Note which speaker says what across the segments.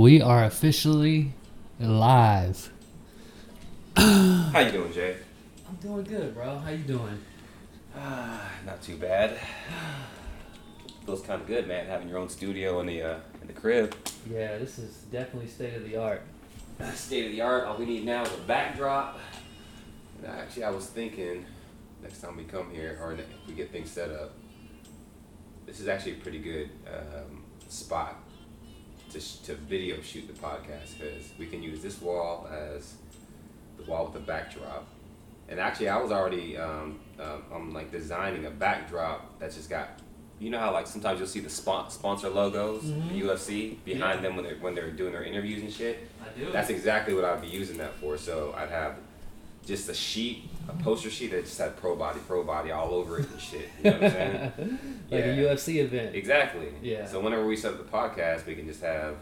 Speaker 1: We are officially live.
Speaker 2: How you doing, Jay?
Speaker 1: I'm doing good, bro. How you doing?
Speaker 2: Ah, not too bad. Feels kind of good, man, having your own studio in the uh, in the crib.
Speaker 1: Yeah, this is definitely state of the art.
Speaker 2: State of the art. All we need now is a backdrop. And actually, I was thinking next time we come here, or if we get things set up, this is actually a pretty good um, spot to, sh- to video shoot the podcast because we can use this wall as the wall with the backdrop. And actually, I was already um, um, I'm like designing a backdrop that's just got. You know how like sometimes you'll see the spon- sponsor logos,
Speaker 1: Mhm.
Speaker 2: the UFC behind
Speaker 1: Yeah.
Speaker 2: them when they're when they're doing their interviews and shit.
Speaker 1: I do.
Speaker 2: That's exactly what I'd be using that for. So I'd have just a sheet, a poster sheet that just had pro body, pro body all over it and shit. You know what I'm saying?
Speaker 1: like a UFC event.
Speaker 2: Exactly.
Speaker 1: Yeah.
Speaker 2: So whenever we set up the podcast, we can just have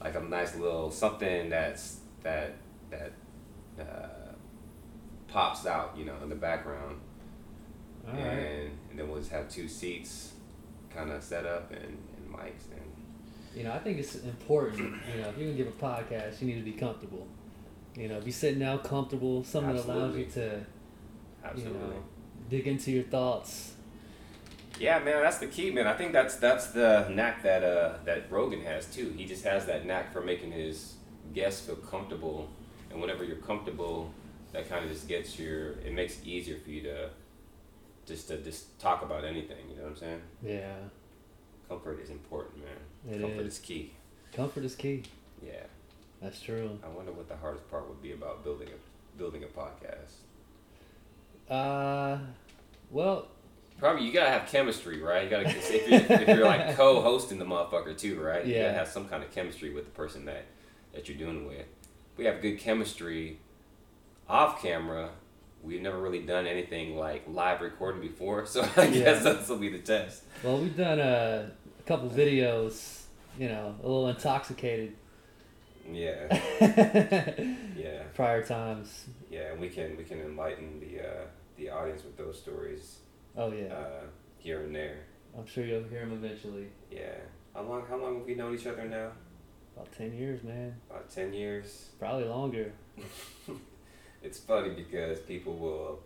Speaker 2: like a nice little something that's that that uh, pops out, you know, in the background,
Speaker 1: All right.
Speaker 2: and and then we'll just have two seats, kind of set up and, and mics and
Speaker 1: You know, I think it's important. You know, if you're gonna give a podcast, you need to be comfortable. You know, be sitting down comfortable, something that allows you to
Speaker 2: absolutely.
Speaker 1: you know dig into your thoughts.
Speaker 2: Yeah, man, that's the key, man. I think that's that's the knack that uh that Rogan has too. He just has that knack for making his guests feel comfortable, and whenever you're comfortable, that kind of just gets your. It makes it easier for you to just to just talk about anything. You know what I'm saying?
Speaker 1: Yeah,
Speaker 2: Comfort is important, man.
Speaker 1: It
Speaker 2: Comfort
Speaker 1: is.
Speaker 2: is key.
Speaker 1: comfort is key.
Speaker 2: Yeah.
Speaker 1: That's true.
Speaker 2: I wonder what the hardest part would be about building a building a podcast.
Speaker 1: Uh, well,
Speaker 2: Probably you gotta have chemistry, right? You gotta if you're, if you're like co-hosting the motherfucker too, right? You
Speaker 1: Yeah.
Speaker 2: gotta have some kind of chemistry with the person that that you're doing with. We have good chemistry off camera. We've never really done anything like live recording before, so I
Speaker 1: Yeah.
Speaker 2: guess this will be the test.
Speaker 1: well, we've done a, a couple videos. You know, a little intoxicated.
Speaker 2: Yeah, yeah,
Speaker 1: Prior times.
Speaker 2: yeah. And we can we can enlighten the uh, the audience with those stories
Speaker 1: Oh yeah,
Speaker 2: uh, here and there.
Speaker 1: I'm sure you'll hear them eventually.
Speaker 2: Yeah. How long how long have we known each other now?
Speaker 1: About ten years, man.
Speaker 2: About ten years.
Speaker 1: Probably longer.
Speaker 2: It's funny because people will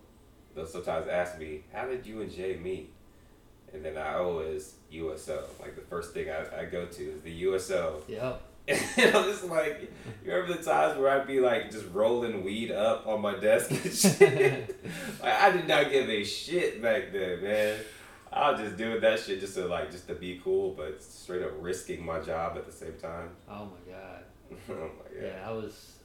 Speaker 2: they'll sometimes ask me, How did you and Jay meet? And then I always USO. Like the first thing I, I go to is the USO.
Speaker 1: Yep.
Speaker 2: And I'm just like you remember the times where I'd be like just rolling weed up on my desk and shit? like I did not give a shit back then, man. I was just doing that shit just to like just to be cool, but straight up risking my job at the same time.
Speaker 1: Oh my god.
Speaker 2: oh my god.
Speaker 1: Yeah, I was.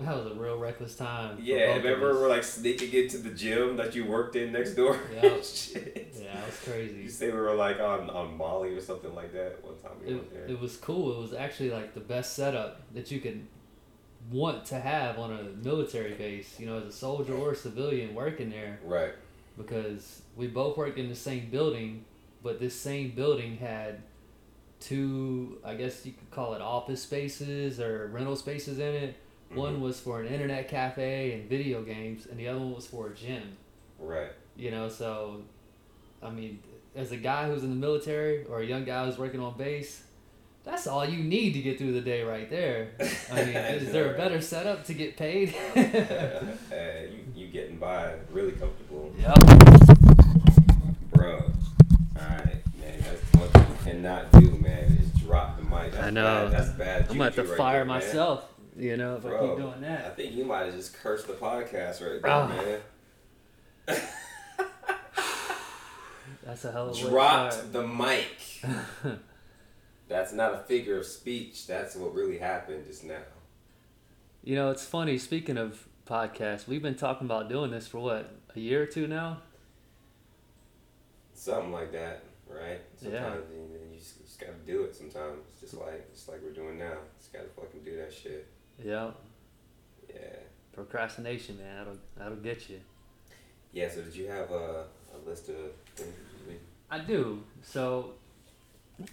Speaker 1: That was a real reckless time.
Speaker 2: Yeah, remember we're like sneaking into the gym that you worked in next door?
Speaker 1: Yeah.
Speaker 2: Shit.
Speaker 1: Yeah, that was crazy.
Speaker 2: You say we were like on, on Molly or something like that one time we
Speaker 1: It,
Speaker 2: went there.
Speaker 1: it was cool. It was actually like the best setup that you could want to have on a military base. You know, as a soldier or a civilian working there,
Speaker 2: right.
Speaker 1: because we both worked in the same building, but this same building had two, I guess you could call it office spaces or rental spaces in it. One
Speaker 2: Mhm.
Speaker 1: was for an internet cafe and video games, and the other one was for a gym.
Speaker 2: Right.
Speaker 1: You know, so I mean, as a guy who's in the military or a young guy who's working on base, that's all you need to get through the day right there. I mean, is there a better setup to get paid?
Speaker 2: Uh, you, you getting by really comfortable.
Speaker 1: yep.
Speaker 2: Bro. Alright, man. That's one thing you cannot do, man, is drop the mic. That's
Speaker 1: I know.
Speaker 2: Bad. That's bad.
Speaker 1: I'm gonna have to
Speaker 2: right
Speaker 1: fire
Speaker 2: there, man.
Speaker 1: You know, if I
Speaker 2: Bro,
Speaker 1: keep doing that.
Speaker 2: I think you might have just cursed the podcast right there,
Speaker 1: Ah.
Speaker 2: man.
Speaker 1: That's a hell of a
Speaker 2: Dropped the mic. That's not a figure of speech. That's what really happened just now.
Speaker 1: You know, it's funny. Speaking of podcasts, we've been talking about doing this for what a year or two now.
Speaker 2: Something like that, right?
Speaker 1: Yeah.
Speaker 2: Sometimes you, you just, you just gotta do it. Sometimes just like just like we're doing now. Just gotta fucking do that shit.
Speaker 1: Yeah,
Speaker 2: Yeah.
Speaker 1: procrastination, man. That'll that'll get you.
Speaker 2: Yeah. So did you have a, a list of things?
Speaker 1: I do. So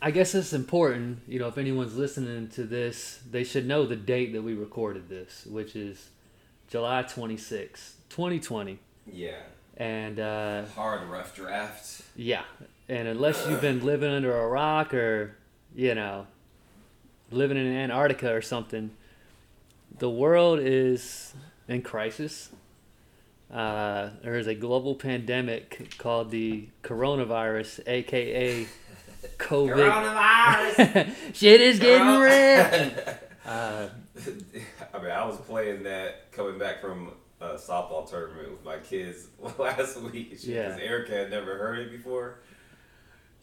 Speaker 1: I guess it's important, you know, if anyone's listening to this, they should know the date that we recorded this, which is July 26, 2020.
Speaker 2: yeah.
Speaker 1: And uh,
Speaker 2: Hard rough draft.
Speaker 1: yeah, and unless you've been living under a rock or, you know, living in Antarctica or something. The world is in crisis. Uh, there is a global pandemic called the coronavirus, aka COVID.
Speaker 2: Coronavirus.
Speaker 1: Shit is getting real. Uh,
Speaker 2: I mean, I was playing that coming back from a softball tournament with my kids last week.
Speaker 1: Yeah.
Speaker 2: Erica had never heard it before.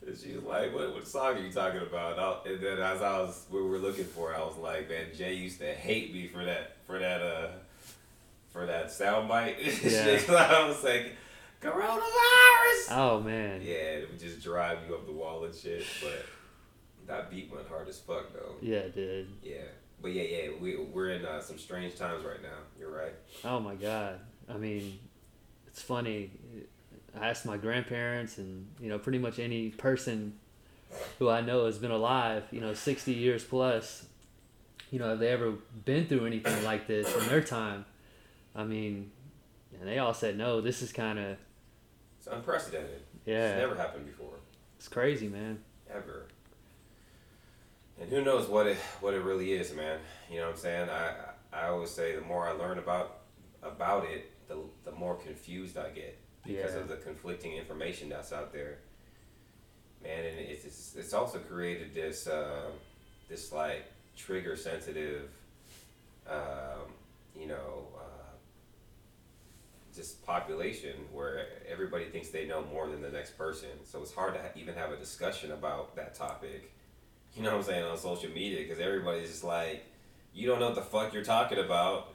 Speaker 2: And she was like, what, what song are you talking about? And, I, and then as I was, we were looking for I was like, man, Jay used to hate me for that, for that, uh, for that soundbite.
Speaker 1: Yeah.
Speaker 2: I was like, coronavirus!
Speaker 1: oh man.
Speaker 2: Yeah, it would just drive you up the wall and shit. But that beat went hard as fuck, though.
Speaker 1: Yeah, it did.
Speaker 2: Yeah, but yeah, yeah, we we're in uh, some strange times right now. You're right.
Speaker 1: Oh my god. I mean, it's funny. I asked my grandparents and, you know, pretty much any person who I know has been alive, you know, 60 years plus, you know, have they ever been through anything like this in their time? I mean, and they all said no. This is kind of
Speaker 2: It's unprecedented. It's
Speaker 1: yeah,
Speaker 2: never happened before,
Speaker 1: it's crazy, man.
Speaker 2: ever. And who knows what it what it really is, man. You know what I'm saying? I I always say the more I learn about about it, the the more confused I get because
Speaker 1: Yeah.
Speaker 2: of the conflicting information that's out there. Man, and it's it's, it's also created this uh, this like trigger sensitive, um, you know, uh, just population where everybody thinks they know more than the next person. So it's hard to ha- even have a discussion about that topic. You know what I'm saying on social media because everybody's just like, you don't know what the fuck you're talking about,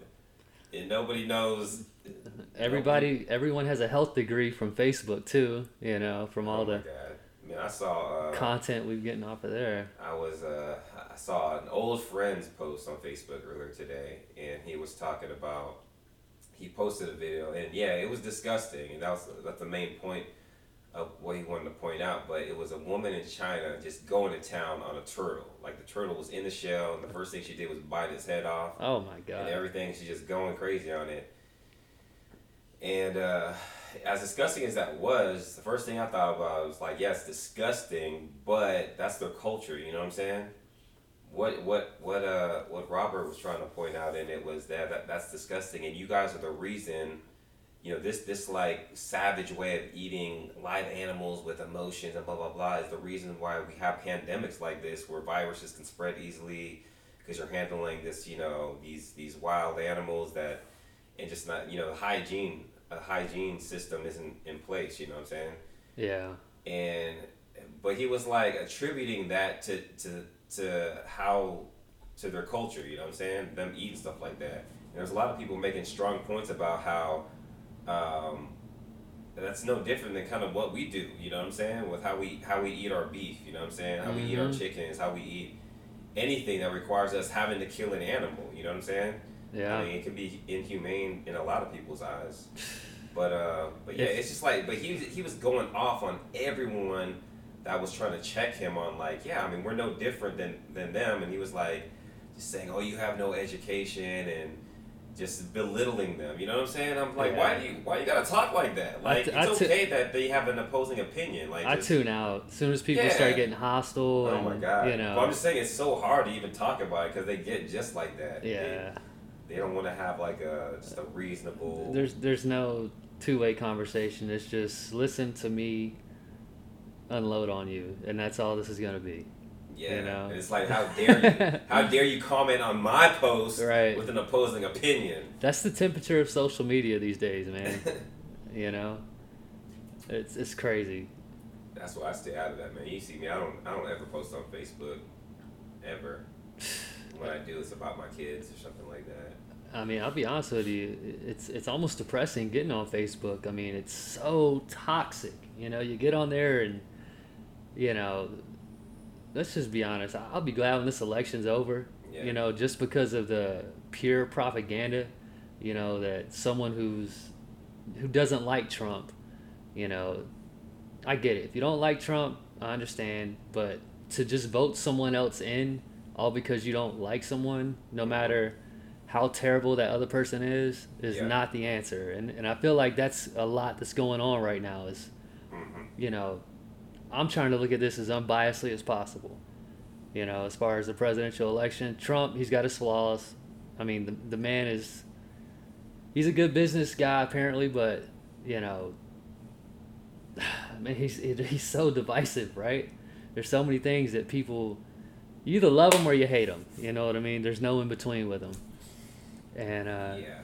Speaker 2: and nobody knows.
Speaker 1: Everybody, everyone has a health degree from Facebook too. You know, from all
Speaker 2: oh
Speaker 1: the
Speaker 2: god! I mean, I saw. Uh,
Speaker 1: content we're getting off of there.
Speaker 2: I was uh, I saw an old friend's post on Facebook earlier today, and he was talking about. He posted a video, and yeah, it was disgusting, and that was that's the main point of what he wanted to point out. But it was a woman in China just going to town on a turtle. Like the turtle was in the shell, and the first thing she did was bite its head off
Speaker 1: Oh my god!
Speaker 2: and everything. She's just going crazy on it. And uh, as disgusting as that was, the first thing I thought about was like, yes, disgusting, but that's their culture. You know what I'm saying? What what what uh what Robert was trying to point out in it was that, that that's disgusting, and you guys are the reason. You know this this like savage way of eating live animals with emotions and blah blah blah is the reason why we have pandemics like this where viruses can spread easily because you're handling this you know these these wild animals that and just not you know hygiene a hygiene system isn't in place you know what i'm saying?
Speaker 1: Yeah.
Speaker 2: and but he was like attributing that to to to how to their culture you know what i'm saying? Them eating stuff like that. And there's a lot of people making strong points about how um that's no different than kind of what we do you know what i'm saying? With how we how we eat our beef you know what i'm saying? How we eat our
Speaker 1: Mhm.
Speaker 2: chickens how we eat anything that requires us having to kill an animal you know what i'm saying
Speaker 1: Yeah.
Speaker 2: I mean, it can be inhumane in a lot of people's eyes. But uh, but yeah, it's just like, but he was he was going off on everyone that was trying to check him on like, yeah, I mean, we're no different than than them, and he was like, just saying, oh, you have no education and just belittling them. You know what I'm saying? I'm like, why do you why you gotta talk like that? Like,
Speaker 1: t-
Speaker 2: it's
Speaker 1: I t-
Speaker 2: okay that they have an opposing opinion. Like,
Speaker 1: I
Speaker 2: just,
Speaker 1: tune out as soon as people
Speaker 2: Yeah.
Speaker 1: start getting hostile.
Speaker 2: Oh
Speaker 1: and,
Speaker 2: my god!
Speaker 1: You know.
Speaker 2: But I'm just saying it's so hard to even talk about it because they get just like that.
Speaker 1: Yeah.
Speaker 2: They don't want to have like a just a reasonable.
Speaker 1: There's there's no two way conversation. It's just listen to me unload on you, and that's all this is gonna be.
Speaker 2: yeah,
Speaker 1: you know.
Speaker 2: and it's like how dare you? how dare you comment on my post
Speaker 1: Right.
Speaker 2: with an opposing opinion?
Speaker 1: That's the temperature of social media these days, man. you know, it's it's crazy.
Speaker 2: That's why I stay out of that, man. You see me, I don't, I don't ever post on Facebook, ever. When I do, it's about my kids or something like that.
Speaker 1: I mean, I'll be honest with you. It's it's almost depressing getting on Facebook. I mean, it's so toxic. You know, you get on there and, you know, let's just be honest. I'll be glad when this election's over.
Speaker 2: Yeah.
Speaker 1: You know, just because of the pure propaganda. You know that someone who's who doesn't like Trump. You know, I get it. If you don't like Trump, I understand. But to just vote someone else in all because you don't like someone, no matter how terrible that other person is, is
Speaker 2: Yeah.
Speaker 1: not the answer. And and I feel like that's a lot that's going on right now. Is
Speaker 2: hmm
Speaker 1: you know, I'm trying to look at this as unbiasedly as possible. You know, as far as the presidential election, Trump, he's got his flaws. I mean, the, the man is, he's a good business guy apparently, but, you know, I mean, he's, he's so divisive, right? There's so many things that people, you either love him or you hate him. You know what I mean? There's no in between with him. And, uh,
Speaker 2: yeah,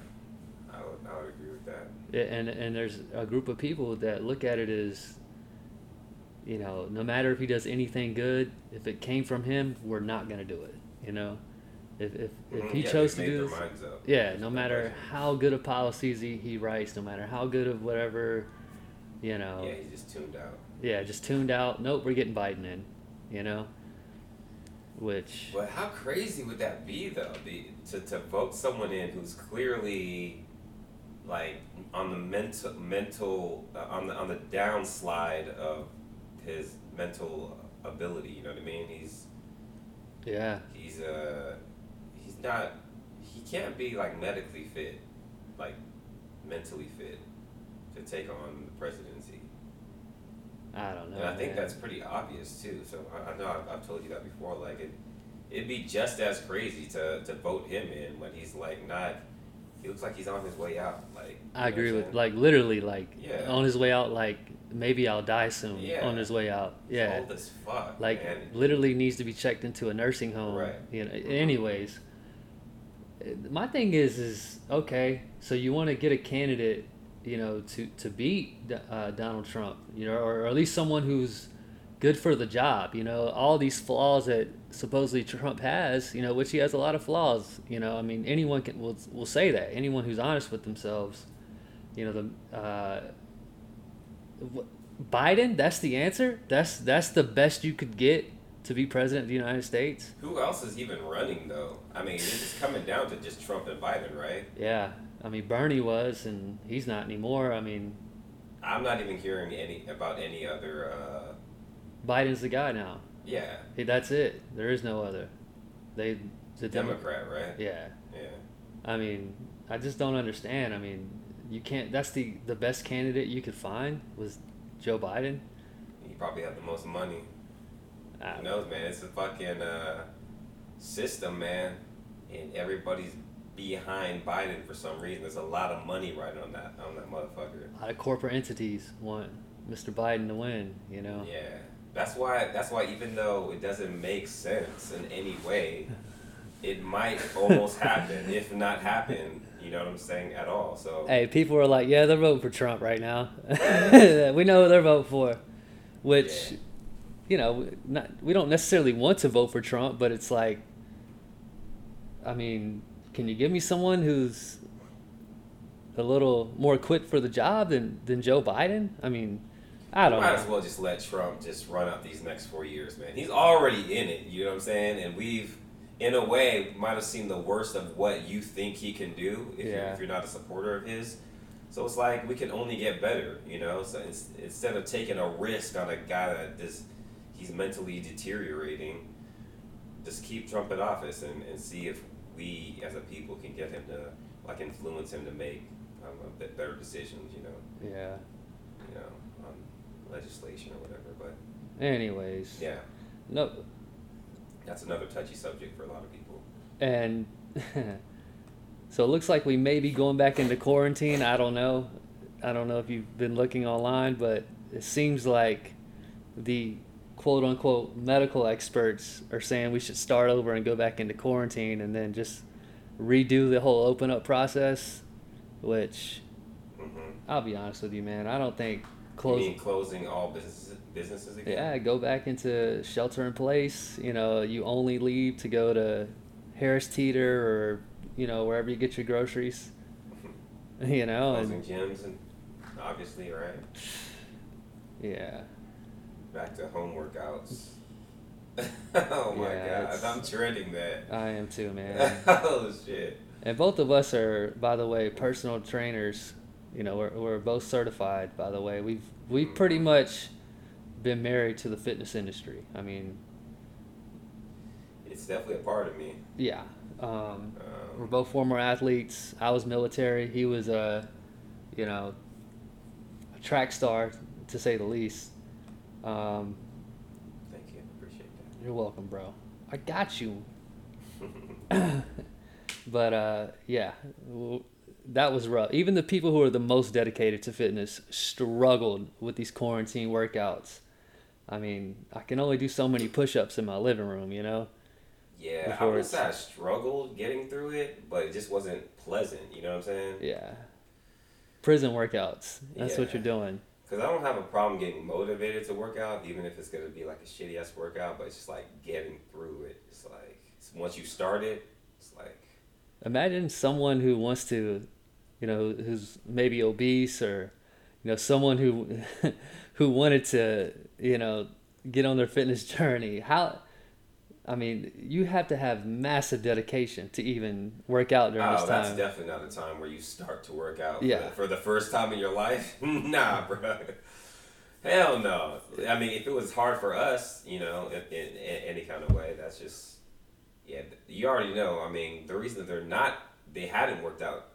Speaker 2: I would, I would agree with that.
Speaker 1: and and there's a group of people that look at it as you know no matter if he does anything good if it came from him we're not going to do it you know? If if, if
Speaker 2: Mhm,
Speaker 1: he
Speaker 2: yeah,
Speaker 1: chose to do this yeah no matter how good of policies he, he writes no matter how good of whatever you know?
Speaker 2: Yeah, he's just tuned out.
Speaker 1: yeah just tuned out. Nope we're getting biden in you know which
Speaker 2: But how crazy would that be, though? The, to, to vote someone in who's clearly, like, on the mental mental uh, on the on the downslide of his mental ability. You know what I mean? He's
Speaker 1: yeah
Speaker 2: he's uh he's not he can't be like medically fit, like mentally fit to take on the presidency.
Speaker 1: I don't know
Speaker 2: And I think
Speaker 1: man.
Speaker 2: that's pretty obvious too. So I, I know I've, I've told you that before. Like it, it'd be just as crazy to, to vote him in when he's like not. He looks like he's on his way out. Like
Speaker 1: I agree with like literally like
Speaker 2: Yeah.
Speaker 1: on his way out like maybe I'll die soon
Speaker 2: Yeah.
Speaker 1: on his way out. Yeah.
Speaker 2: old as fuck.
Speaker 1: Like
Speaker 2: man.
Speaker 1: literally needs to be checked into a nursing home.
Speaker 2: Right.
Speaker 1: You know. Anyways, uh, my thing is is okay. So you want to get a candidate, you know, to to beat uh, Donald Trump, you know, or, or at least someone who's good for the job. You know, all these flaws that supposedly Trump has, you know, which he has a lot of flaws. You know, I mean, anyone can will will say that. Anyone who's honest with themselves, you know, the. Uh, Biden, that's the answer. That's that's the best you could get to be president of the United States.
Speaker 2: Who else is even running though? I mean, it's coming down to just Trump and Biden, right?
Speaker 1: Yeah, I mean Bernie was, and he's not anymore. I mean
Speaker 2: I'm not even hearing any about any other. uh
Speaker 1: Biden's the guy now.
Speaker 2: Yeah,
Speaker 1: Hey, That's it. There is no other. They the Demo-
Speaker 2: Democrat, right?
Speaker 1: Yeah,
Speaker 2: Yeah.
Speaker 1: I mean I just don't understand. I mean you can't. That's the the best candidate you could find was Joe Biden.
Speaker 2: He probably had the most money. Who knows, man? It's a fucking uh, system, man, and everybody's behind Biden for some reason. There's a lot of money riding on that on that motherfucker.
Speaker 1: A lot of corporate entities want Mr. Biden to win. You know.
Speaker 2: Yeah, that's why. That's why even though it doesn't make sense in any way, it might almost happen, if not happen. You know what I'm saying at all. So
Speaker 1: Hey, people are like, yeah, they're voting for Trump right now. we know who they're voting for, which,
Speaker 2: Yeah.
Speaker 1: You know, not we don't necessarily want to vote for Trump, but it's like, I mean, can you give me someone who's a little more equipped for the job than than Joe Biden? I mean, I don't
Speaker 2: might
Speaker 1: know.
Speaker 2: as well just let Trump just run out these next four years, man. He's already in it. You know what I'm saying? And we've, in a way, might have seen the worst of what you think he can do if, you're, if you're not a supporter of his. So it's like we can only get better, you know. So it's, instead of taking a risk on a guy that just he's mentally deteriorating, just keep Trump in office and, and see if we as a people can get him to like influence him to make um, a bit better decisions, you know,
Speaker 1: Yeah.
Speaker 2: you know, on legislation or whatever. But
Speaker 1: Anyways.
Speaker 2: yeah,
Speaker 1: No.
Speaker 2: that's another touchy subject for a lot of people.
Speaker 1: And so it looks like we may be going back into quarantine. I don't know. I don't know if you've been looking online, but it seems like the quote unquote medical experts are saying we should start over and go back into quarantine and then just redo the whole open up process, which
Speaker 2: Mm-hmm.
Speaker 1: I'll be honest with you, man. I don't think
Speaker 2: mean closing all businesses businesses again?
Speaker 1: Yeah, go back into shelter in place. You know, you only leave to go to Harris Teeter or you know wherever you get your groceries. You know,
Speaker 2: Closing
Speaker 1: and
Speaker 2: gyms and obviously right
Speaker 1: yeah,
Speaker 2: back to home workouts. oh my
Speaker 1: Yeah,
Speaker 2: god, I'm dreading that.
Speaker 1: I am too, man.
Speaker 2: oh shit.
Speaker 1: and both of us are, by the way, personal trainers. You know, we're we're both certified. By the way, we've we've pretty much been married to the fitness industry. I mean,
Speaker 2: It's definitely a part of me.
Speaker 1: yeah. Um, We're
Speaker 2: Um,
Speaker 1: both former athletes. I was military. He was a, you know, a track star to say the least. Um,
Speaker 2: thank you, appreciate that.
Speaker 1: you're welcome, bro. I got you. but uh, yeah, that was rough. Even the people who are the most dedicated to fitness struggled with these quarantine workouts. I mean, I can only do so many push-ups in my living room, you know.
Speaker 2: Yeah, I wouldn't say I struggled getting through it, but it just wasn't pleasant. You know what I'm saying?
Speaker 1: Yeah. Prison workouts. That's what you're doing.
Speaker 2: Because I don't have a problem getting motivated to work out, even if it's gonna be like a shitty ass workout. But it's just like getting through it. It's like it's, once you start it, it's like
Speaker 1: Imagine someone who wants to, you know, who's maybe obese or, you know, someone who, who wanted to, you know, get on their fitness journey. How, I mean, you have to have massive dedication to even work out during
Speaker 2: oh,
Speaker 1: this
Speaker 2: that's definitely not a time where you start to work out. for
Speaker 1: Yeah.
Speaker 2: the- For the first time in your life, nah, bro. Hell no. I mean, if it was hard for us, you know, in, in, in any kind of way, that's just yeah. You already know. I mean, the reason that they're not, they hadn't worked out.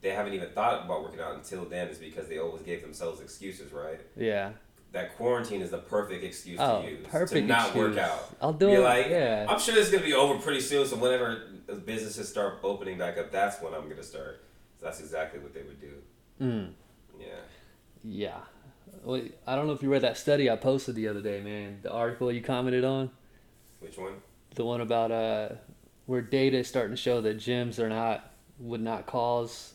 Speaker 2: They haven't even thought about working out until then is because they always gave themselves excuses, right?
Speaker 1: yeah.
Speaker 2: That quarantine is the perfect excuse
Speaker 1: Oh,
Speaker 2: to use
Speaker 1: perfect
Speaker 2: to not
Speaker 1: excuse.
Speaker 2: work out.
Speaker 1: I'll do it.
Speaker 2: like,
Speaker 1: yeah.
Speaker 2: I'm sure this is gonna be over pretty soon. So whenever businesses start opening back up, that's when I'm gonna start. So that's exactly what they would do.
Speaker 1: Mm.
Speaker 2: Yeah.
Speaker 1: Yeah. Well, I don't know if you read that study I posted the other day, man. The article you commented on,
Speaker 2: Which one?
Speaker 1: the one about uh, where data is starting to show that gyms are not would not cause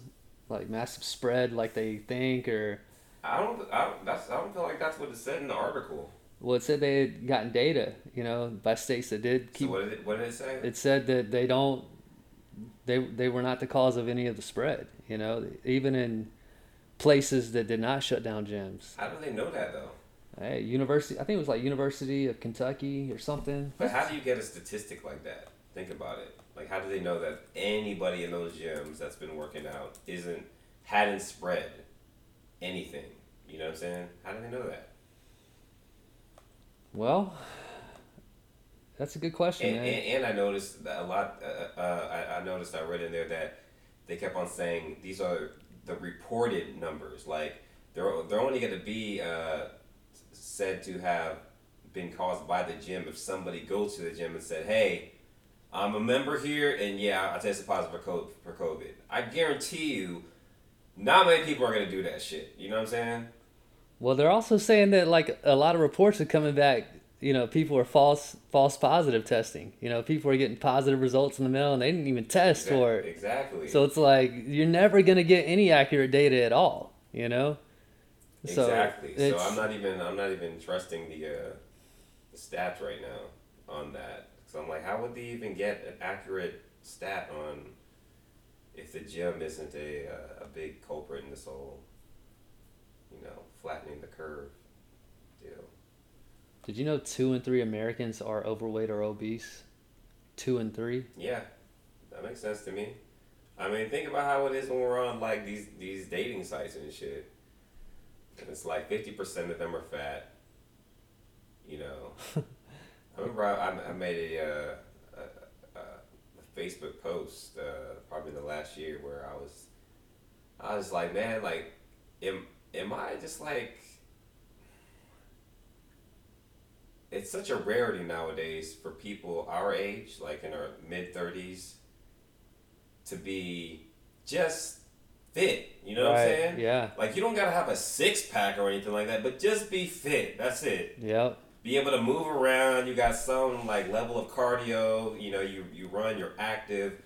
Speaker 1: like massive spread like they think, or
Speaker 2: I don't. I don't. That's. I don't feel like that's what it said in the article.
Speaker 1: well, it said they had gotten data, you know, by states that did keep.
Speaker 2: so what did it? What did it say?
Speaker 1: It said that they don't, they they were not the cause of any of the spread, you know, even in places that did not shut down gyms.
Speaker 2: How do they know that though?
Speaker 1: Hey, university. I think it was like University of Kentucky or something.
Speaker 2: But how do you get a statistic like that? Think about it. Like, how do they know that anybody in those gyms that's been working out isn't hadn't spread anything? You know what I'm saying? How do they know that?
Speaker 1: Well, that's a good question,
Speaker 2: And, and, and I noticed that a lot. Uh, uh, I, I noticed. I read in there that they kept on saying these are the reported numbers. Like they're they're only going to be uh, said to have been caused by the gym if somebody goes to the gym and said, "Hey, I'm a member here, and yeah, I tested positive for COVID." I guarantee you, not many people are going to do that shit. You know what I'm saying?
Speaker 1: well, they're also saying that like a lot of reports are coming back. You know, people are false false positive testing. You know, people are getting positive results in the mail and they didn't even test for it.
Speaker 2: Exactly.
Speaker 1: So it's like you're never gonna get any accurate data at all. You know. So
Speaker 2: exactly. So, I'm not even I'm not even trusting the uh, the stats right now on that. So I'm like, how would they even get an accurate stat on if the gym isn't a uh, a big culprit in this whole, you know, flattening the curve deal?
Speaker 1: Did you know two and three Americans are overweight or obese? Two and three.
Speaker 2: Yeah, that makes sense to me. I mean, think about how it is when we're on like these these dating sites and shit. And it's like fifty percent of them are fat. You know, I remember I, I- made a, uh, Facebook post uh, probably the last year where I was I was like, man, like, am am I just like it's such a rarity nowadays for people our age, like in our mid thirties, to be just fit. You know what I'm saying?
Speaker 1: Yeah.
Speaker 2: Like you don't gotta have a six pack or anything like that, but just be fit. That's it.
Speaker 1: Yep.
Speaker 2: Be able to move around. You got some like level of cardio. You know, you you run. You're active.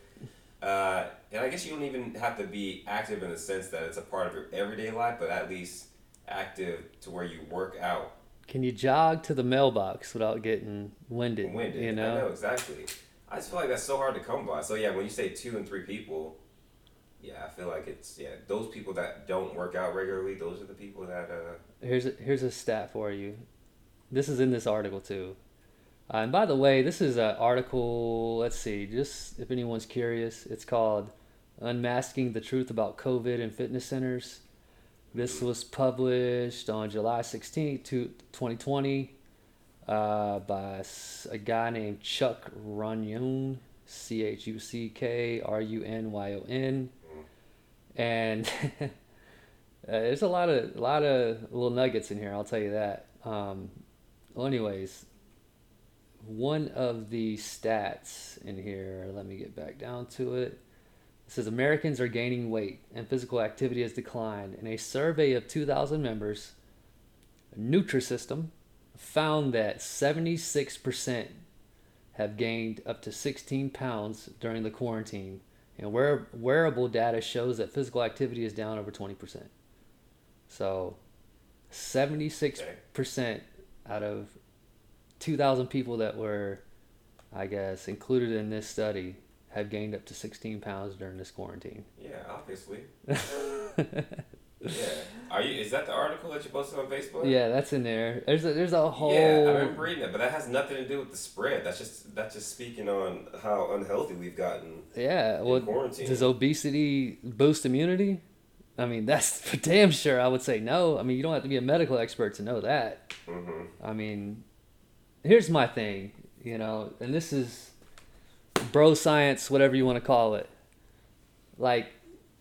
Speaker 2: Uh, and I guess you don't even have to be active in the sense that it's a part of your everyday life, but at least active to where you work out
Speaker 1: Can you jog to the mailbox without getting winded?
Speaker 2: winded.
Speaker 1: You know?
Speaker 2: I
Speaker 1: know.
Speaker 2: know exactly. I just feel like that's so hard to come by. So yeah, when you say two and three people, yeah, I feel like it's yeah those people that don't work out regularly. Those are the people that uh
Speaker 1: Here's a, here's a stat for you. This is in this article too. Uh, and by the way, this is an article. Let's see, just if anyone's curious, it's called "Unmasking the Truth About COVID and Fitness Centers." This was published on July 16th, to 2020, uh, by a guy named Chuck Runyon, C H U C K R U N Y O N, and uh, there's a lot of a lot of little nuggets in here. I'll tell you that. Um, well, anyways, one of the stats in here, let me get back down to it. It says Americans are gaining weight and physical activity has declined. In a survey of 2,000 members, Nutrisystem found that 76% have gained up to 16 pounds during the quarantine, and wear, wearable data shows that physical activity is down over 20%. So, 76% out of 2,000 people that were, I guess, included in this study have gained up to 16 pounds during this quarantine.
Speaker 2: Yeah, obviously. yeah. Are you? Is that the article that you posted on Facebook?
Speaker 1: Yeah, that's in there. There's a, there's a whole.
Speaker 2: Yeah, I remember reading it, but that has nothing to do with the spread. That's just that's just speaking on how unhealthy we've gotten.
Speaker 1: Yeah, well, does obesity boost immunity? I mean, that's for damn sure. I would say no. I mean, you don't have to be a medical expert to know that. Mm-hmm. I mean, here's my thing, you know, and this is bro science, whatever you want to call it. Like,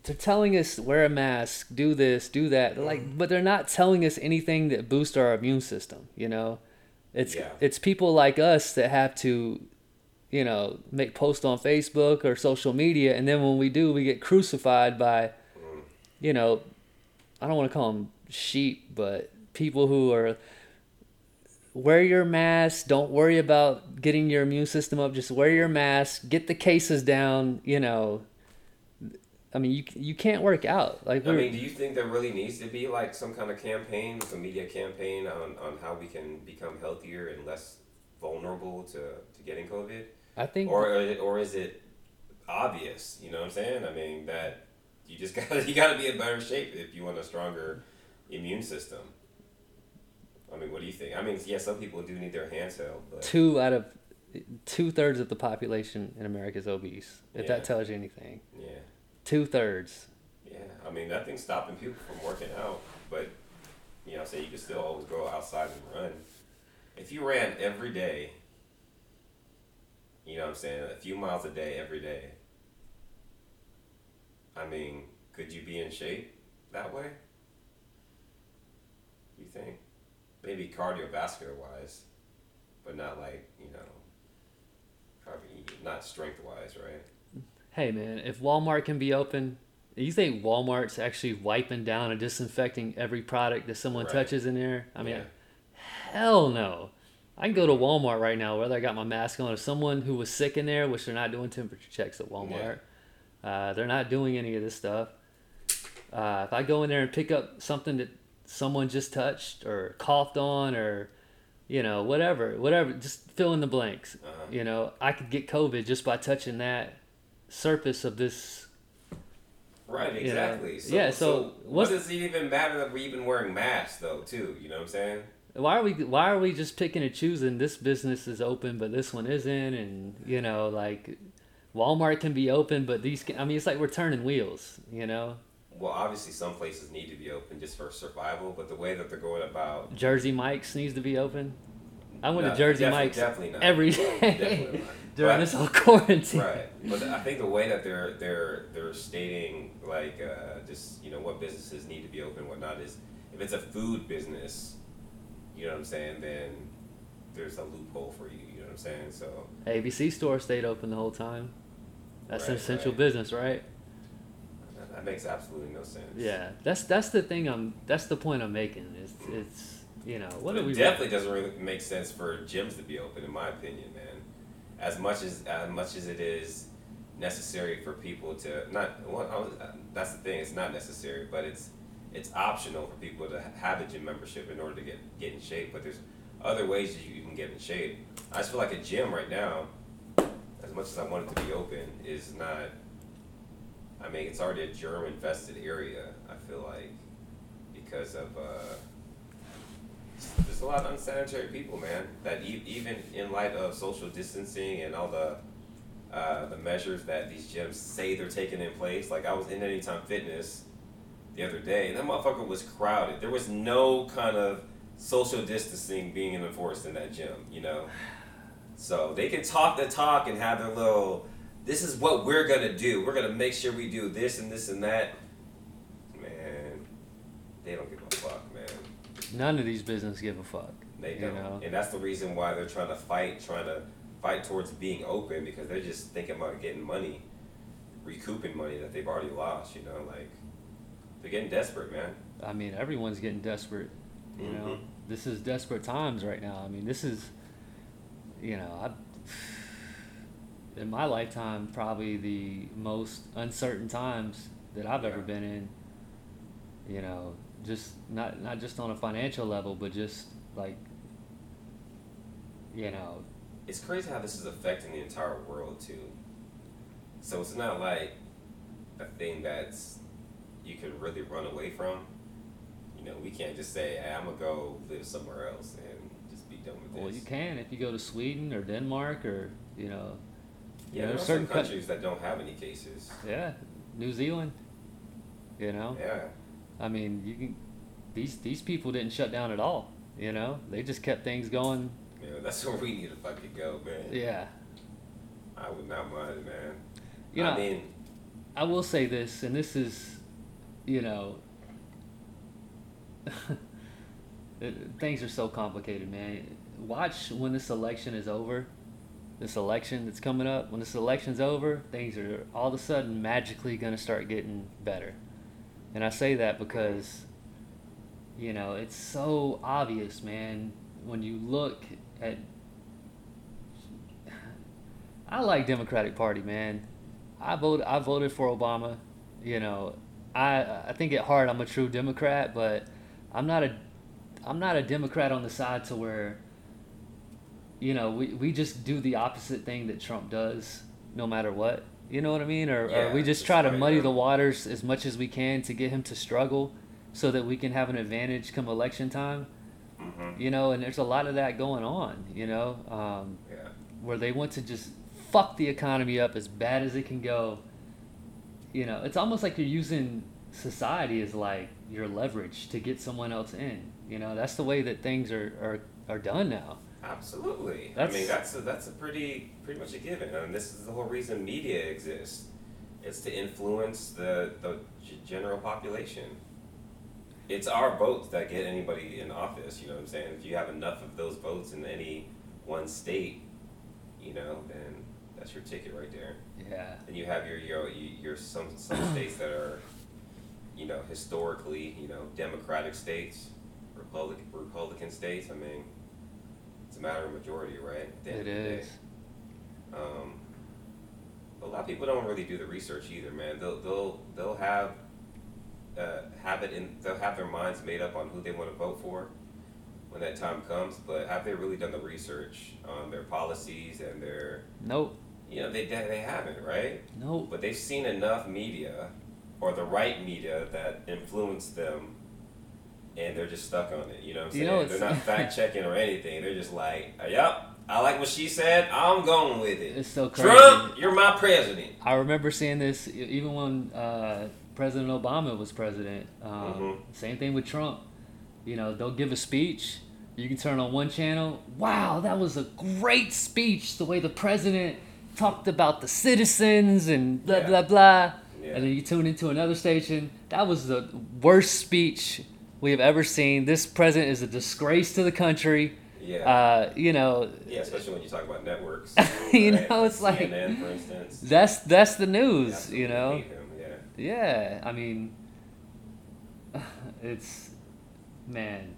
Speaker 1: they're telling us wear a mask, do this, do that. Like, mm-hmm. but they're not telling us anything that boosts our immune system. You know, it's yeah. it's people like us that have to, you know, make posts on Facebook or social media, and then when we do, we get crucified by, mm. You know, I don't want to call them sheep, but people who are wear your mask. Don't worry about getting your immune system up. Just wear your mask. Get the cases down. You know, I mean, you you can't work out. Like,
Speaker 2: I mean, do you think there really needs to be like some kind of campaign, some media campaign on, on how we can become healthier and less vulnerable to, to getting COVID?
Speaker 1: I think,
Speaker 2: or or is it obvious? You know what I'm saying? I mean that you just gotta you got to be in better shape if you want a stronger immune system. I mean, what do you think? I mean, yeah, some people do need their hands held, but
Speaker 1: two out of two thirds of the population in America is obese. If yeah. that tells you anything.
Speaker 2: Yeah.
Speaker 1: Two thirds.
Speaker 2: Yeah, I mean, nothing's stopping people from working out, but you know, say you can still always go outside and run. If you ran every day, you know what I'm saying, a few miles a day every day. I mean, could you be in shape that way? You think? maybe cardiovascular wise, but not like you know, probably not strength wise, right?
Speaker 1: Hey man, if Walmart can be open, you think Walmart's actually wiping down and disinfecting every product that someone right. touches in there? I mean, yeah. hell no. I can go to Walmart right now, whether I got my mask on, or someone who was sick in there, which they're not doing temperature checks at Walmart. Yeah. Uh, they're not doing any of this stuff. Uh, if I go in there and pick up something that someone just touched or coughed on or you know whatever whatever just fill in the blanks uh-huh. you know i could get covid just by touching that surface of this
Speaker 2: right exactly know. so, yeah so, so what does it even matter that we're even wearing masks though too you know what i'm saying
Speaker 1: why are we why are we just picking and choosing this business is open but this one isn't and you know like walmart can be open but these can, i mean it's like we're turning wheels you know
Speaker 2: well, obviously some places need to be open just for survival, but the way that they're going about
Speaker 1: Jersey Mike's needs to be open. I went no, to Jersey definitely, Mike's definitely not. every day during but, this whole quarantine.
Speaker 2: Right, but I think the way that they're they're they're stating like uh, just you know what businesses need to be open, whatnot is if it's a food business, you know what I'm saying, then there's a loophole for you. You know what I'm saying? So
Speaker 1: ABC store stayed open the whole time. That's right, an essential right. business, right?
Speaker 2: That makes absolutely no sense.
Speaker 1: Yeah, that's that's the thing. I'm that's the point I'm making. It's it's you know
Speaker 2: what. But it definitely doesn't really make sense for gyms to be open, in my opinion, man. As much as as much as it is necessary for people to not. Well, that's the thing. It's not necessary, but it's it's optional for people to have a gym membership in order to get get in shape. But there's other ways that you can get in shape. I just feel like a gym right now, much as I want it to be open, is not I mean, it's already a germ infested area, I feel like, because of, uh, there's a lot of unsanitary people, man, that e- even in light of social distancing and all the, uh, the measures that these gyms say they're taking in place, like I was in Anytime Fitness the other day, and that motherfucker was crowded. There was no kind of social distancing being enforced in that gym, you know? So they can talk the talk and have their little this is what we're gonna do. We're gonna make sure we do this and this and that. Man, they don't give a fuck, man.
Speaker 1: None of these businesses give a fuck.
Speaker 2: They don't,
Speaker 1: know?
Speaker 2: and that's the reason why they're trying to fight, trying to fight towards being open because they're just thinking about getting money, recouping money that they've already lost. You know, like they're getting desperate, man.
Speaker 1: I mean, everyone's getting desperate. You know,
Speaker 2: Mhm.
Speaker 1: this is desperate times right now. I mean, this is, you know, I, in my lifetime, probably the most uncertain times that I've ever been in. You know, just not not just on a financial level, but just like, you know,
Speaker 2: It's crazy how this is affecting the entire world too. So it's not like a thing that's you can really run away from. You know, we can't just say, hey, "I'm gonna go live somewhere else and done with this."
Speaker 1: well, you can if you go to Sweden or Denmark or you know,
Speaker 2: Yeah,
Speaker 1: know,
Speaker 2: there are
Speaker 1: certain
Speaker 2: countries that don't have any cases.
Speaker 1: yeah, New Zealand. You know.
Speaker 2: Yeah.
Speaker 1: I mean, you can. These these people didn't shut down at all. You know, they just kept things going.
Speaker 2: Yeah, that's where we need to fucking go, man.
Speaker 1: Yeah.
Speaker 2: I would not mind, man.
Speaker 1: You know,
Speaker 2: I mean,
Speaker 1: I will say this, and this is, you know, things are so complicated, man. Watch when this election is over. This election that's coming up, when this election's over, things are all of a sudden magically going to start getting better. And I say that because, you know, it's so obvious, man, when you look at. I like Democratic Party, man. I voted. I voted for Obama. You know, I I think at heart I'm a true Democrat, but I'm not a I'm not a Democrat on the side to where. You know, we, we just do the opposite thing that Trump does, no matter what. You know what I mean? Or, or we just try to muddy
Speaker 2: yeah.
Speaker 1: the waters as much as we can to get him to struggle, so that we can have an advantage come election time.
Speaker 2: mhm,
Speaker 1: You know, and there's a lot of that going on. You know, um,
Speaker 2: yeah.
Speaker 1: where they want to just fuck the economy up as bad as it can go. You know, it's almost like you're using society as like your leverage to get someone else in. You know, that's the way that things are are, are done now.
Speaker 2: Absolutely. I mean, that's a, that's a pretty pretty much a given, and this is the whole reason media exists. It's to influence the the g- general population. It's our votes that get anybody in office. You know what I'm saying? If you have enough of those votes in any one state, you know, then that's your ticket right there.
Speaker 1: Yeah.
Speaker 2: And you have your your your some some states that are, you know, historically, you know, democratic states, republic Republican states. I mean, it's a matter of majority, right? At the end
Speaker 1: It
Speaker 2: of the day.
Speaker 1: is.
Speaker 2: Um, a lot of people don't really do the research either, man. They'll they'll they'll have uh, have it in they'll have their minds made up on who they want to vote for when that time comes. But have they really done the research on their policies and their
Speaker 1: Nope.
Speaker 2: you know they they haven't, right?
Speaker 1: Nope.
Speaker 2: But they've seen enough media, or the right media, that influenced them, and they're just stuck on it. You know what I'm
Speaker 1: You
Speaker 2: saying?
Speaker 1: know,
Speaker 2: they're not fact checking or anything. They're just like, "Yep, I like what she said. I'm going with it."
Speaker 1: It's so crazy.
Speaker 2: Trump, you're my president.
Speaker 1: I remember seeing this even when uh, President Obama was president. Um,
Speaker 2: Mhm.
Speaker 1: Same thing with Trump. You know, they'll give a speech. You can turn on one channel. Wow, that was a great speech. The way the president talked about the citizens and blah
Speaker 2: Yeah.
Speaker 1: blah blah.
Speaker 2: Yeah.
Speaker 1: And then you tune into another station. That was the worst speech we have ever seen. This president is a disgrace to the country.
Speaker 2: Yeah.
Speaker 1: Uh, you know,
Speaker 2: yeah, especially when you talk about networks.
Speaker 1: You
Speaker 2: right?
Speaker 1: know, it's like-
Speaker 2: CNN, for instance.
Speaker 1: that's that's the news.
Speaker 2: Absolutely
Speaker 1: You know.
Speaker 2: Yeah.
Speaker 1: Yeah, I mean, it's man,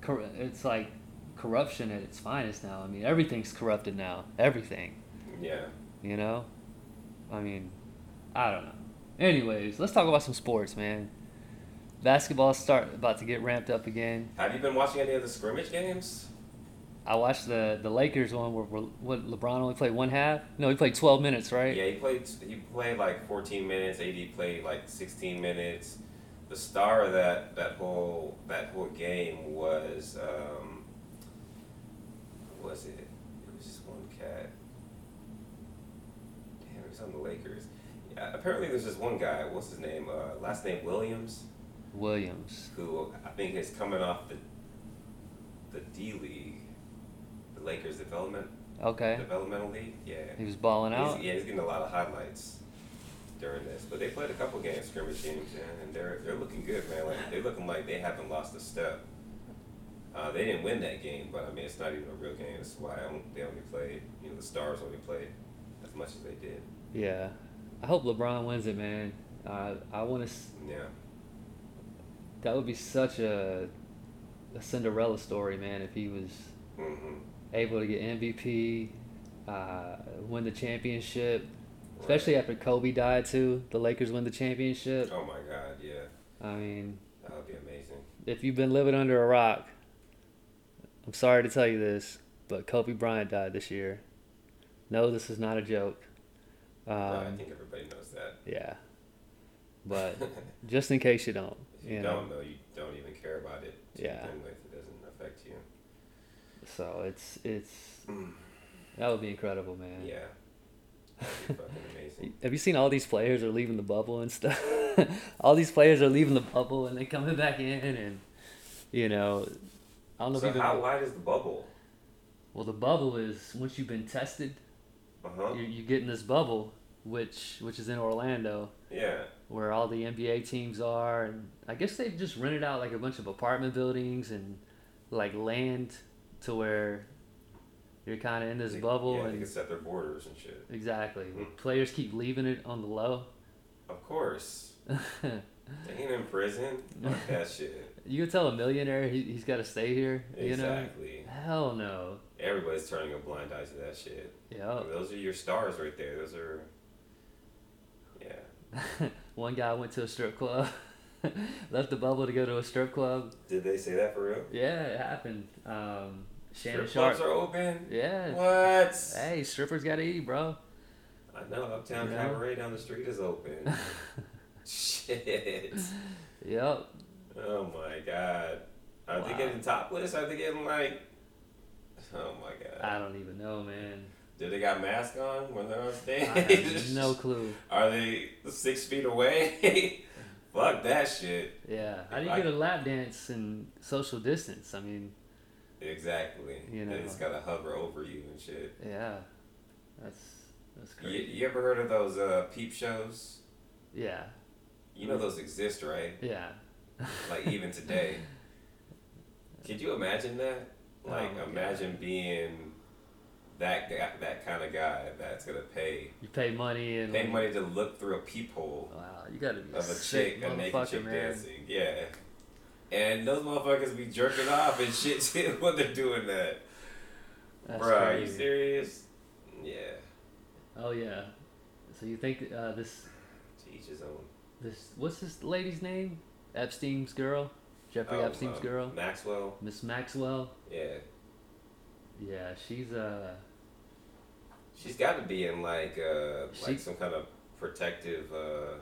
Speaker 1: cor- it's like corruption at its finest now. I mean, everything's corrupted now. Everything,
Speaker 2: Yeah.
Speaker 1: you know. I mean, I don't know. Anyways, let's talk about some sports, man. Basketball start about to get ramped up again.
Speaker 2: Have you been watching any of the scrimmage games?
Speaker 1: I watched the the Lakers one where, where what LeBron only played one half. No, he played twelve minutes, right?
Speaker 2: Yeah, he played. He played like 14 minutes. AD played like 16 minutes. The star of that that whole that whole game was um, was it? It was just one cat. Damn, it was on the Lakers. Yeah, apparently there's this one guy. What's his name? Uh, last name Williams,
Speaker 1: Williams.
Speaker 2: who I think is coming off the the D League, the Lakers development
Speaker 1: Okay,
Speaker 2: developmental league. Yeah.
Speaker 1: he was balling
Speaker 2: He's-
Speaker 1: out.
Speaker 2: yeah, he's getting a lot of highlights during this. But they played a couple games, scrimmage games, man, and they're they're looking good, man. Like they're looking like they haven't lost a step. Uh, they didn't win that game, but I mean, it's not even a real game. That's why they only played. You know, the Stars only played as much as they did.
Speaker 1: Yeah, I hope LeBron wins it, man. Uh, I want to.
Speaker 2: Yeah.
Speaker 1: That would be such a a Cinderella story, man. If he was
Speaker 2: hmm
Speaker 1: able to get MVP, uh, win the championship, especially after Kobe died too. The Lakers win the championship.
Speaker 2: Oh my God, yeah,
Speaker 1: I mean,
Speaker 2: that would be amazing.
Speaker 1: if you've been living under a rock, I'm sorry to tell you this, but Kobe Bryant died this year. No, this is not a joke. Um,
Speaker 2: I think everybody knows that.
Speaker 1: yeah, but just in case you don't,
Speaker 2: if you,
Speaker 1: you
Speaker 2: don't know, you don't even care about it. To
Speaker 1: Yeah.
Speaker 2: with, it doesn't affect you.
Speaker 1: So it's it's that would be incredible, man.
Speaker 2: Yeah. That'd be fucking amazing.
Speaker 1: Have you seen all these players are leaving the bubble and stuff? all these players are leaving the bubble and they coming back in and you know, I don't know
Speaker 2: So how
Speaker 1: been.
Speaker 2: wide is the bubble?
Speaker 1: Well, the bubble is once you've been tested,
Speaker 2: Uh huh.
Speaker 1: you you get in this bubble, which which is in Orlando,
Speaker 2: Yeah.
Speaker 1: Where all the NBA teams are, and I guess they've just rented out like a bunch of apartment buildings and like land to where you're kind of in this
Speaker 2: They-
Speaker 1: ball
Speaker 2: Yeah, they
Speaker 1: and
Speaker 2: can set their borders and shit.
Speaker 1: exactly
Speaker 2: Mhm.
Speaker 1: players keep leaving it on the low.
Speaker 2: Of course. They ain't in prison. Fuck that shit.
Speaker 1: you can tell a millionaire he, he's got to stay here. You know,
Speaker 2: Exactly.
Speaker 1: hell no.
Speaker 2: Everybody's turning a blind eye to that shit.
Speaker 1: Yeah.
Speaker 2: Those are your stars right there. Those are. Yeah.
Speaker 1: One guy went to a strip club, left the bubble to go to a strip club.
Speaker 2: Did they say that for real?
Speaker 1: Yeah, it happened. Um, Shannon
Speaker 2: Strip
Speaker 1: Sharp.
Speaker 2: clubs are open.
Speaker 1: Yeah.
Speaker 2: What?
Speaker 1: Hey, strippers got to eat, bro.
Speaker 2: I know. Uptown
Speaker 1: You know?
Speaker 2: Cabaret down the street is open. shit.
Speaker 1: Yep.
Speaker 2: Oh my god. Are they
Speaker 1: Wow.
Speaker 2: getting topless? Are they getting like? Oh my god.
Speaker 1: I don't even know, man.
Speaker 2: Do they got masks on when they're on stage?
Speaker 1: No clue.
Speaker 2: Are they six feet away? Fuck that shit.
Speaker 1: Yeah. How do you
Speaker 2: I-
Speaker 1: get a lap dance and social distance? I mean,
Speaker 2: Exactly.
Speaker 1: You
Speaker 2: They
Speaker 1: know.
Speaker 2: just gotta hover over you and shit.
Speaker 1: yeah. That's that's
Speaker 2: You,
Speaker 1: crazy.
Speaker 2: you ever heard of those uh, peep shows?
Speaker 1: Yeah.
Speaker 2: You know those exist, right?
Speaker 1: Yeah.
Speaker 2: Like even today. Could you imagine that? Like
Speaker 1: Oh
Speaker 2: imagine being that guy, that kind of guy that's gonna pay
Speaker 1: You pay money and
Speaker 2: pay money to look through a peephole
Speaker 1: Wow, you gotta be
Speaker 2: of a chick, a naked chick
Speaker 1: man.
Speaker 2: dancing. Yeah. And those motherfuckers be jerking off and shit too when they're doing that.
Speaker 1: That's
Speaker 2: Bruh, are you serious? Yeah.
Speaker 1: Oh yeah. So you think uh, this
Speaker 2: To each his own.
Speaker 1: this what's this lady's name? Epstein's girl, Jeffrey
Speaker 2: Oh,
Speaker 1: Epstein's
Speaker 2: um,
Speaker 1: girl,
Speaker 2: Maxwell.
Speaker 1: Miss Maxwell.
Speaker 2: Yeah.
Speaker 1: Yeah, she's uh
Speaker 2: She's got to be in like uh
Speaker 1: She-
Speaker 2: like some kind of protective uh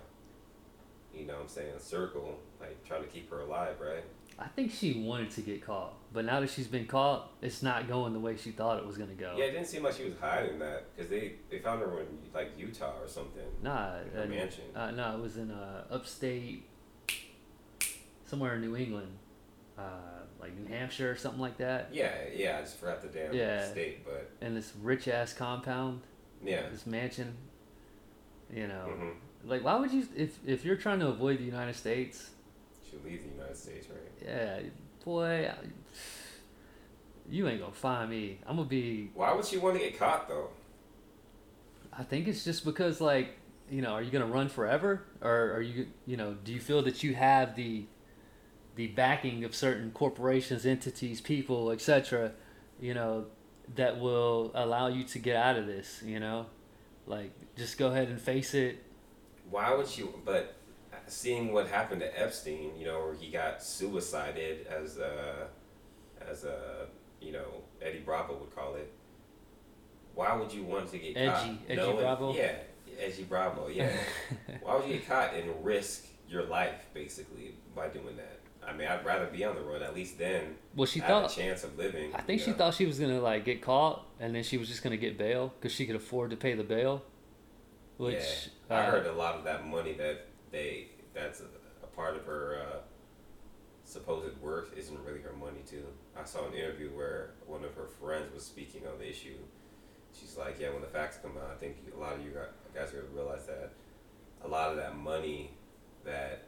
Speaker 2: you know what I'm saying circle like trying to keep her alive, right?
Speaker 1: I think she wanted to get caught, but now that she's been caught, it's not going the way she thought it was gonna go.
Speaker 2: Yeah, it didn't seem like she was hiding that because they they found her in like Utah or something.
Speaker 1: Nah, uh,
Speaker 2: mansion.
Speaker 1: uh, no, it was in uh, upstate, somewhere in New England, uh, like New Hampshire or something like that.
Speaker 2: Yeah, yeah, I just forgot the damn
Speaker 1: Yeah.
Speaker 2: state, but
Speaker 1: In this rich ass compound,
Speaker 2: yeah.
Speaker 1: this mansion. You know,
Speaker 2: hmm
Speaker 1: like why would you if if you're trying to avoid the United States?
Speaker 2: She leaves the United States, right?
Speaker 1: Yeah, boy, I- you ain't gonna find me. I'm gonna be.
Speaker 2: Why would she want to get caught though?
Speaker 1: I think it's just because like you know, are you gonna run forever, or are you you know, do you feel that you have the the backing of certain corporations, entities, people, etc. You know, that will allow you to get out of this. You know, like just go ahead and face it.
Speaker 2: Why would she? But seeing what happened to Epstein, you know, where he got suicided, as uh, as uh, you know Eddie Bravo would call it. Why would you want to get caught?
Speaker 1: Edgy- Edgy
Speaker 2: knowing-
Speaker 1: Bravo?
Speaker 2: Yeah, Edgy Bravo. Yeah. Why would you get caught and risk your life basically by doing that? I mean, I'd rather be on the road. At least then,
Speaker 1: well, she
Speaker 2: I have a
Speaker 1: thought.
Speaker 2: chance of living.
Speaker 1: I think she
Speaker 2: know?
Speaker 1: thought she was gonna like get caught, and then she was just gonna get bail because she could afford to pay the bail. Which
Speaker 2: yeah, I
Speaker 1: uh,
Speaker 2: heard a lot of that money that they that's a, a part of her uh, supposed worth isn't really her money too. I saw an interview where one of her friends was speaking on the issue. She's like, yeah, when the facts come out, I think a lot of you guys are gonna realize that a lot of that money that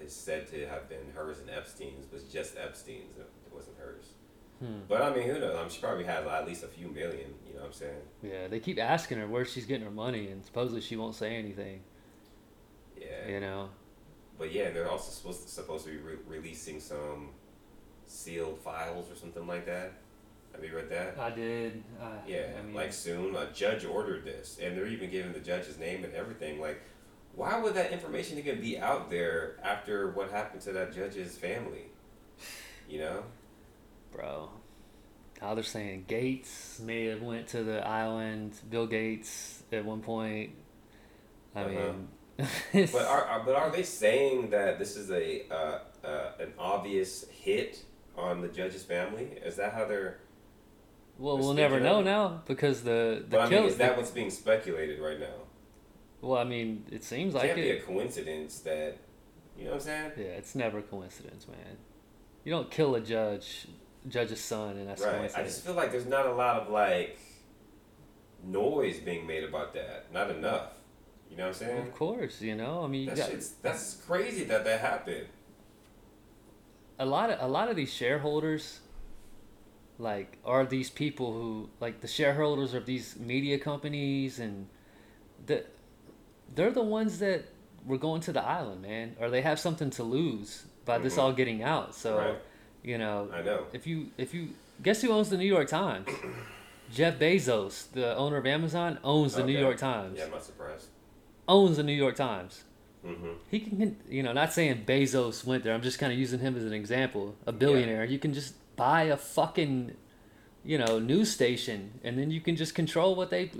Speaker 2: is said to have been hers and Epstein's was just Epstein's. It wasn't hers.
Speaker 1: Hmm.
Speaker 2: But I mean, who knows? I'm she probably has at least a few million. You know what I'm saying?
Speaker 1: Yeah, they keep asking her where she's getting her money, and supposedly she won't say anything.
Speaker 2: Yeah.
Speaker 1: You know.
Speaker 2: But yeah, they're also supposed to, supposed to be re- releasing some sealed files or something like that. Have you read that?
Speaker 1: I did. Uh,
Speaker 2: Yeah,
Speaker 1: I mean,
Speaker 2: like soon a judge ordered this, and they're even giving the judge's name and everything. Like, why would that information even be out there after what happened to that judge's family? You know?
Speaker 1: bro. Now they're saying Gates may have went to the island. Bill Gates at one point. I
Speaker 2: Uh-huh.
Speaker 1: mean,
Speaker 2: But are, are but are they saying that this is a uh, uh, an obvious hit on the judge's family? Is that how they're?
Speaker 1: well,
Speaker 2: they're
Speaker 1: we'll never know now because the the
Speaker 2: But I mean, is that what's being speculated right now?
Speaker 1: Well, I mean, it seems like
Speaker 2: It
Speaker 1: like
Speaker 2: can't be a coincidence that, you know what I'm saying?
Speaker 1: Yeah, it's never a coincidence, man. You don't kill a judge, judge's son, and that's
Speaker 2: right. I just feel like there's not a lot of like noise being made about that. Not enough. You know what I'm saying?
Speaker 1: Of course, you know. I mean,
Speaker 2: That
Speaker 1: got,
Speaker 2: that's crazy that that happened.
Speaker 1: a lot of a lot of these shareholders like are these people who like the shareholders of these media companies and the they're the ones that were going to the island man or they have something to lose by this
Speaker 2: Mhm.
Speaker 1: all getting out so
Speaker 2: Right.
Speaker 1: you know
Speaker 2: I know.
Speaker 1: if you if you guess who owns the new york times jeff bezos the owner of amazon owns the new york times
Speaker 2: Yeah, I'm not surprised.
Speaker 1: owns the new york times
Speaker 2: Mm-hmm.
Speaker 1: he can, you know, not saying Bezos went there. I'm just kind of using him as an example. A billionaire. You can just buy a fucking, you know, news station, and then you can just control what they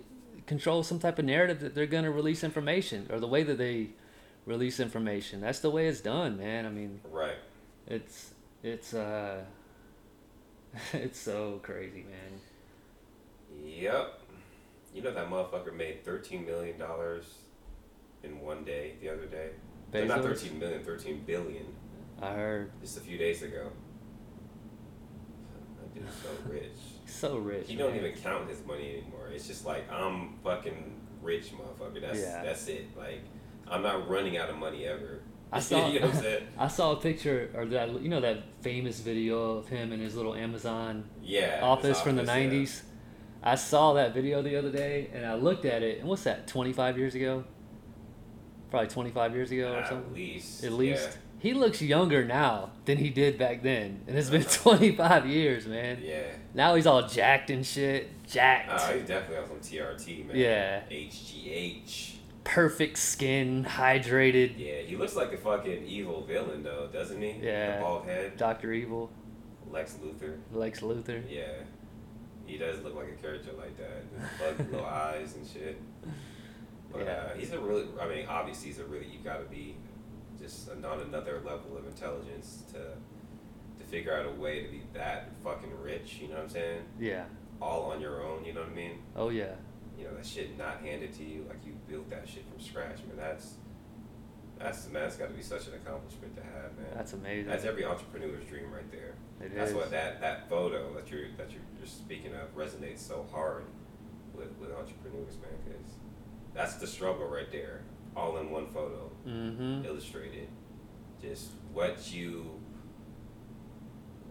Speaker 1: control some type of narrative that they're gonna release information or the way that they release information. That's the way it's done, man. I mean,
Speaker 2: Right.
Speaker 1: it's it's uh, it's so crazy, man.
Speaker 2: Yep. You know that motherfucker made thirteen million dollars in one day the other day. No, not
Speaker 1: Bezos?
Speaker 2: thirteen million, thirteen billion.
Speaker 1: I heard
Speaker 2: Just a few days ago. That dude's so rich.
Speaker 1: So rich.
Speaker 2: He don't even count his money anymore. It's just like I'm fucking rich, motherfucker. That's
Speaker 1: Yeah.
Speaker 2: that's it. Like I'm not running out of money ever.
Speaker 1: I saw.
Speaker 2: you know what I'm saying?
Speaker 1: I saw a picture or that you know that famous video of him in his little Amazon
Speaker 2: Yeah.
Speaker 1: office
Speaker 2: his
Speaker 1: from the
Speaker 2: office, yeah.
Speaker 1: '90s. I saw that video the other day and I looked at it. And what's that? 25 years ago? Probably 25 years ago or
Speaker 2: At
Speaker 1: something.
Speaker 2: least.
Speaker 1: At least
Speaker 2: Yeah.
Speaker 1: He looks younger now than he did back then, and it's been
Speaker 2: Uh-huh.
Speaker 1: 25 years, man.
Speaker 2: Yeah.
Speaker 1: Now he's all jacked and shit. Jacked.
Speaker 2: Oh, he's definitely on some TRT, man.
Speaker 1: Yeah.
Speaker 2: HGH.
Speaker 1: Perfect skin, hydrated.
Speaker 2: Yeah, he looks like a fucking evil villain though, doesn't he?
Speaker 1: Yeah.
Speaker 2: The bald head,
Speaker 1: Doctor Evil,
Speaker 2: Lex Luthor.
Speaker 1: Lex Luthor.
Speaker 2: Yeah. He does look like a character like that. Bug little eyes and shit. But
Speaker 1: Yeah.
Speaker 2: uh, he's a really, I mean, obviously he's a really, you gotta be just on another level of intelligence to to figure out a way to be that fucking rich, you know what I'm saying?
Speaker 1: Yeah.
Speaker 2: All on your own, you know what I mean?
Speaker 1: Oh yeah.
Speaker 2: You know, that shit not handed to you, like you built that shit from scratch, man. That's, that's, man, that's gotta be such an accomplishment to have, man.
Speaker 1: That's amazing.
Speaker 2: That's every entrepreneur's dream right there.
Speaker 1: It
Speaker 2: That's
Speaker 1: is.
Speaker 2: what that, that photo that you're that you're, you're speaking of resonates so hard with, with entrepreneurs, man. Because that's the struggle right there, all in one photo,
Speaker 1: Mm-hmm.
Speaker 2: illustrated. Just what you,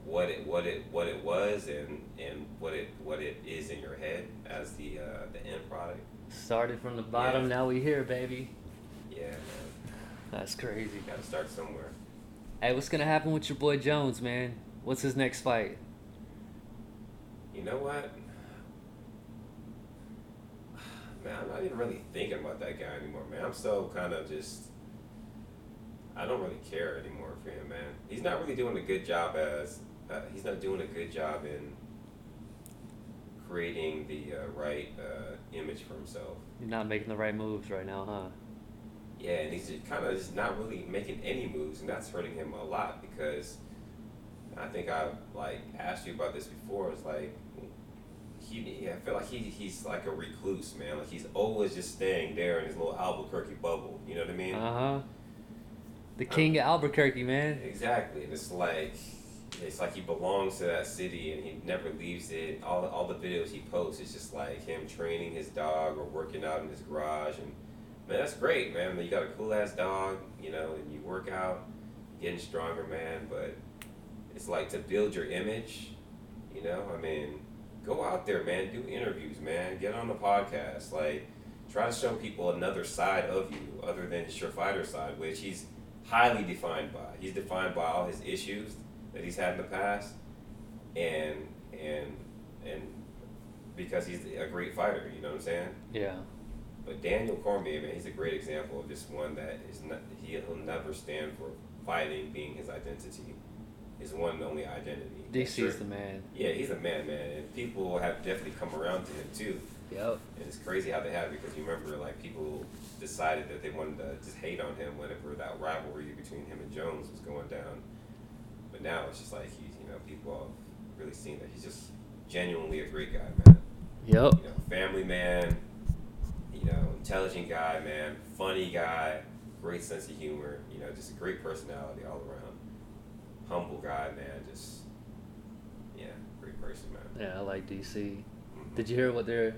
Speaker 2: what it what it what it was, and and what it what it is in your head as the uh, the end product.
Speaker 1: Started from the bottom,
Speaker 2: Yeah.
Speaker 1: now we here, baby.
Speaker 2: Yeah, man.
Speaker 1: That's crazy.
Speaker 2: Got to start somewhere.
Speaker 1: Hey, what's gonna happen with your boy Jones, man? What's his next fight?
Speaker 2: You know what? Man, I'm not even really thinking about that guy anymore, man. I'm so kind of just. I don't really care anymore for him, man. He's not really doing a good job as. Uh, he's not doing a good job in creating the uh, right uh, image for himself.
Speaker 1: You're not making the right moves right now, huh?
Speaker 2: Yeah, and he's kind of just not really making any moves, and that's hurting him a lot because I think I've like asked you about this before. It's like he, yeah, I feel like he he's like a recluse, man. Like he's always just staying there in his little Albuquerque bubble. You know what I mean?
Speaker 1: Uh huh. The king of Albuquerque, man.
Speaker 2: Exactly, and it's like it's like he belongs to that city and he never leaves it. All all the videos he posts, it's just like him training his dog or working out in his garage, and man, that's great, man. You got a cool ass dog, you know, and you work out, getting stronger, man. But it's like to build your image, You know, I mean, go out there, man. Do interviews, man. Get on the podcast. Like, try to show people another side of you other than just your fighter side, which he's highly defined by. He's defined by all his issues that he's had in the past, and and and because he's a great fighter. You know what I'm saying?
Speaker 1: Yeah.
Speaker 2: But Daniel Cormier, man, he's a great example of just one that is not. He'll never stand for fighting being his identity, his one and only identity.
Speaker 1: DC's
Speaker 2: Sure.
Speaker 1: the man.
Speaker 2: Yeah, he's a man, man, and people have definitely come around to him too.
Speaker 1: Yep.
Speaker 2: And it's crazy how they have it because you remember like people decided that they wanted to just hate on him whenever that rivalry between him and Jones was going down. But now it's just like he's you know people have really seen that he's just genuinely a great guy, man.
Speaker 1: Yep.
Speaker 2: You know, family man. You know, intelligent guy, man. Funny guy. Great sense of humor. You know, just a great personality all around. Humble guy, man. Just yeah, great person, man.
Speaker 1: Yeah, I like DC.
Speaker 2: Mhm.
Speaker 1: Did you hear what they're?